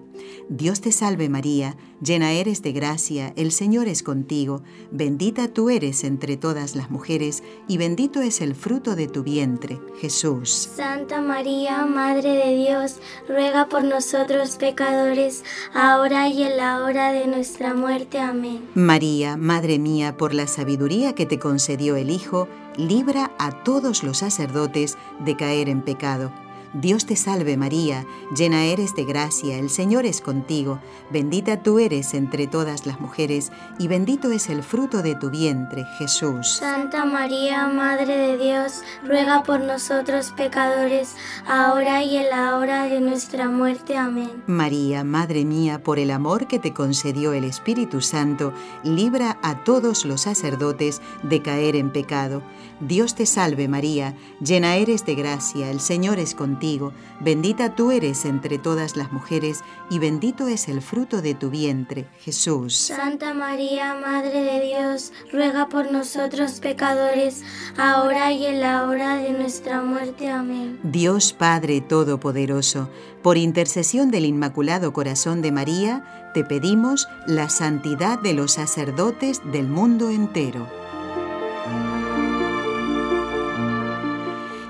Dios te salve María, llena eres de gracia, el Señor es contigo, bendita tú eres entre todas las mujeres, y bendito es el fruto de tu vientre, Jesús. Santa María, Madre de Dios, ruega por nosotros pecadores, ahora y en la hora de nuestra muerte. Amén. María, Madre mía, por la sabiduría que te concedió el Hijo, libra a todos los sacerdotes de caer en pecado. Dios te salve María, llena eres de gracia, el Señor es contigo, bendita tú eres entre todas las mujeres, y bendito es el fruto de tu vientre, Jesús. Santa María, Madre de Dios, ruega por nosotros pecadores, ahora y en la hora de nuestra muerte. Amén. María, Madre mía, por el amor que te concedió el Espíritu Santo, libra a todos los sacerdotes de caer en pecado. Dios te salve María, llena eres de gracia, el Señor es contigo, bendita tú eres entre todas las mujeres, y bendito es el fruto de tu vientre, Jesús. Santa María, Madre de Dios, ruega por nosotros pecadores, ahora y en la hora de nuestra muerte. Amén. Dios Padre Todopoderoso, por intercesión del Inmaculado Corazón de María, te pedimos la santidad de los sacerdotes del mundo entero.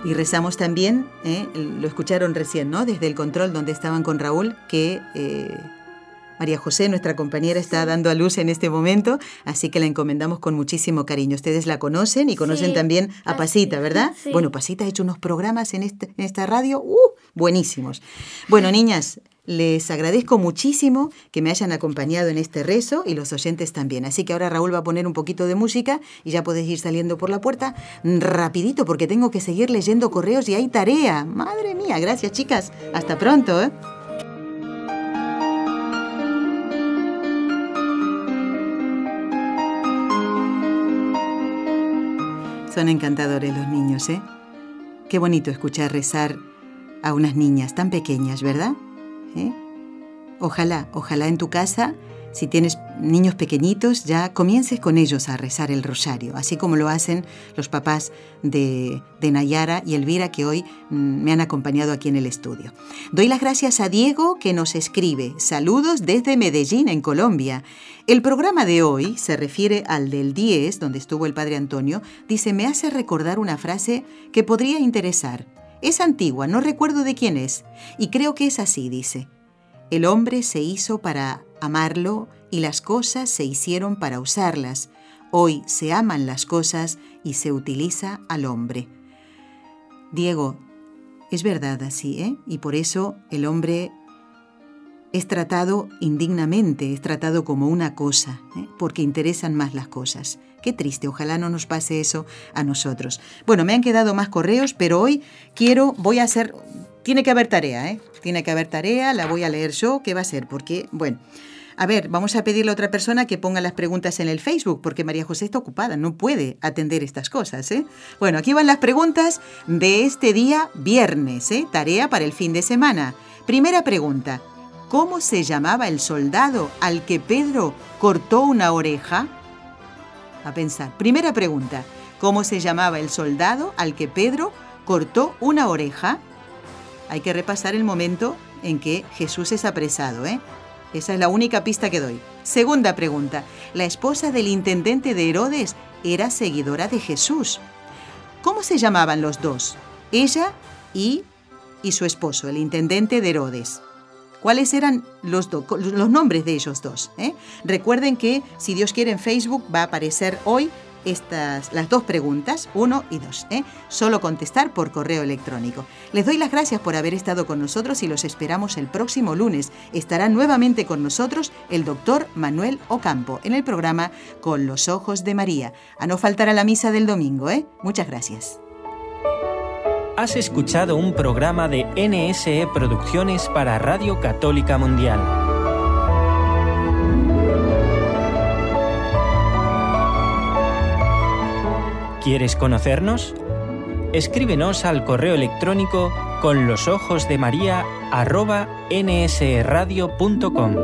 Y rezamos también, ¿eh? lo escucharon recién, ¿no? Desde el control donde estaban con Raúl, que eh, María José, nuestra compañera, está dando a luz en este momento, así que la encomendamos con muchísimo cariño. Ustedes la conocen y conocen también a Pasita, ¿verdad? Bueno, Pasita ha hecho unos programas en, este, en esta radio, ¡uh! buenísimos. Bueno, niñas, les agradezco muchísimo que me hayan acompañado en este rezo y los oyentes también. Así que ahora Raúl va a poner un poquito de música y ya podéis ir saliendo por la puerta rapidito porque tengo que seguir leyendo correos y hay tarea. Madre mía, gracias chicas. Hasta pronto. ¿eh? Son encantadores los niños, ¿eh? Qué bonito escuchar rezar a unas niñas tan pequeñas, ¿verdad? ¿eh? Ojalá, ojalá en tu casa, si tienes niños pequeñitos, ya comiences con ellos a rezar el rosario, así como lo hacen los papás de, de Nayara y Elvira que hoy mm, me han acompañado aquí en el estudio. Doy las gracias a Diego que nos escribe. Saludos desde Medellín, en Colombia. El programa de hoy se refiere al del 10, donde estuvo el padre Antonio. Dice, me hace recordar una frase que podría interesar. Es antigua, no recuerdo de quién es, y creo que es así, dice. El hombre se hizo para amarlo y las cosas se hicieron para usarlas. Hoy se aman las cosas y se utiliza al hombre. Diego, es verdad así, ¿eh? Y por eso el hombre es tratado indignamente, es tratado como una cosa, ¿eh? porque interesan más las cosas. Qué triste, ojalá no nos pase eso a nosotros. Bueno, me han quedado más correos, pero hoy quiero, voy a hacer, tiene que haber tarea, ¿eh? Tiene que haber tarea, la voy a leer yo, ¿qué va a ser? Porque, bueno, a ver, vamos a pedirle a otra persona que ponga las preguntas en el Facebook, porque María José está ocupada, no puede atender estas cosas, ¿eh? Bueno, aquí van las preguntas de este día viernes, ¿eh? Tarea para el fin de semana. Primera pregunta, ¿cómo se llamaba el soldado al que Pedro cortó una oreja? a pensar. Primera pregunta, ¿cómo se llamaba el soldado al que Pedro cortó una oreja? Hay que repasar el momento en que Jesús es apresado, ¿eh? Esa es la única pista que doy. Segunda pregunta, la esposa del intendente de Herodes era seguidora de Jesús. ¿Cómo se llamaban los dos? Ella y, y su esposo, el intendente de Herodes. ¿Cuáles eran los, los nombres de ellos dos? Eh? Recuerden que, si Dios quiere, en Facebook va a aparecer hoy estas, las dos preguntas, uno y dos. ¿eh? Solo contestar por correo electrónico. Les doy las gracias por haber estado con nosotros y los esperamos el próximo lunes. Estará nuevamente con nosotros el doctor Manuel Ocampo en el programa Con los Ojos de María. A no faltar a la misa del domingo. ¿eh? Muchas gracias. Has escuchado un programa de NSE Producciones para Radio Católica Mundial. ¿Quieres conocernos? Escríbenos al correo electrónico con los ojos de María arroba nsradio.com.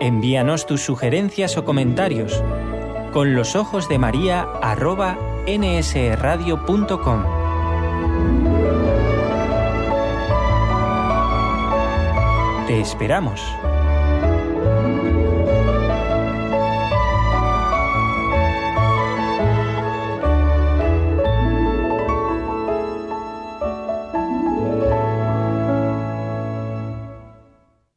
Envíanos tus sugerencias o comentarios con los ojos de María arroba nsradio.com. Te esperamos.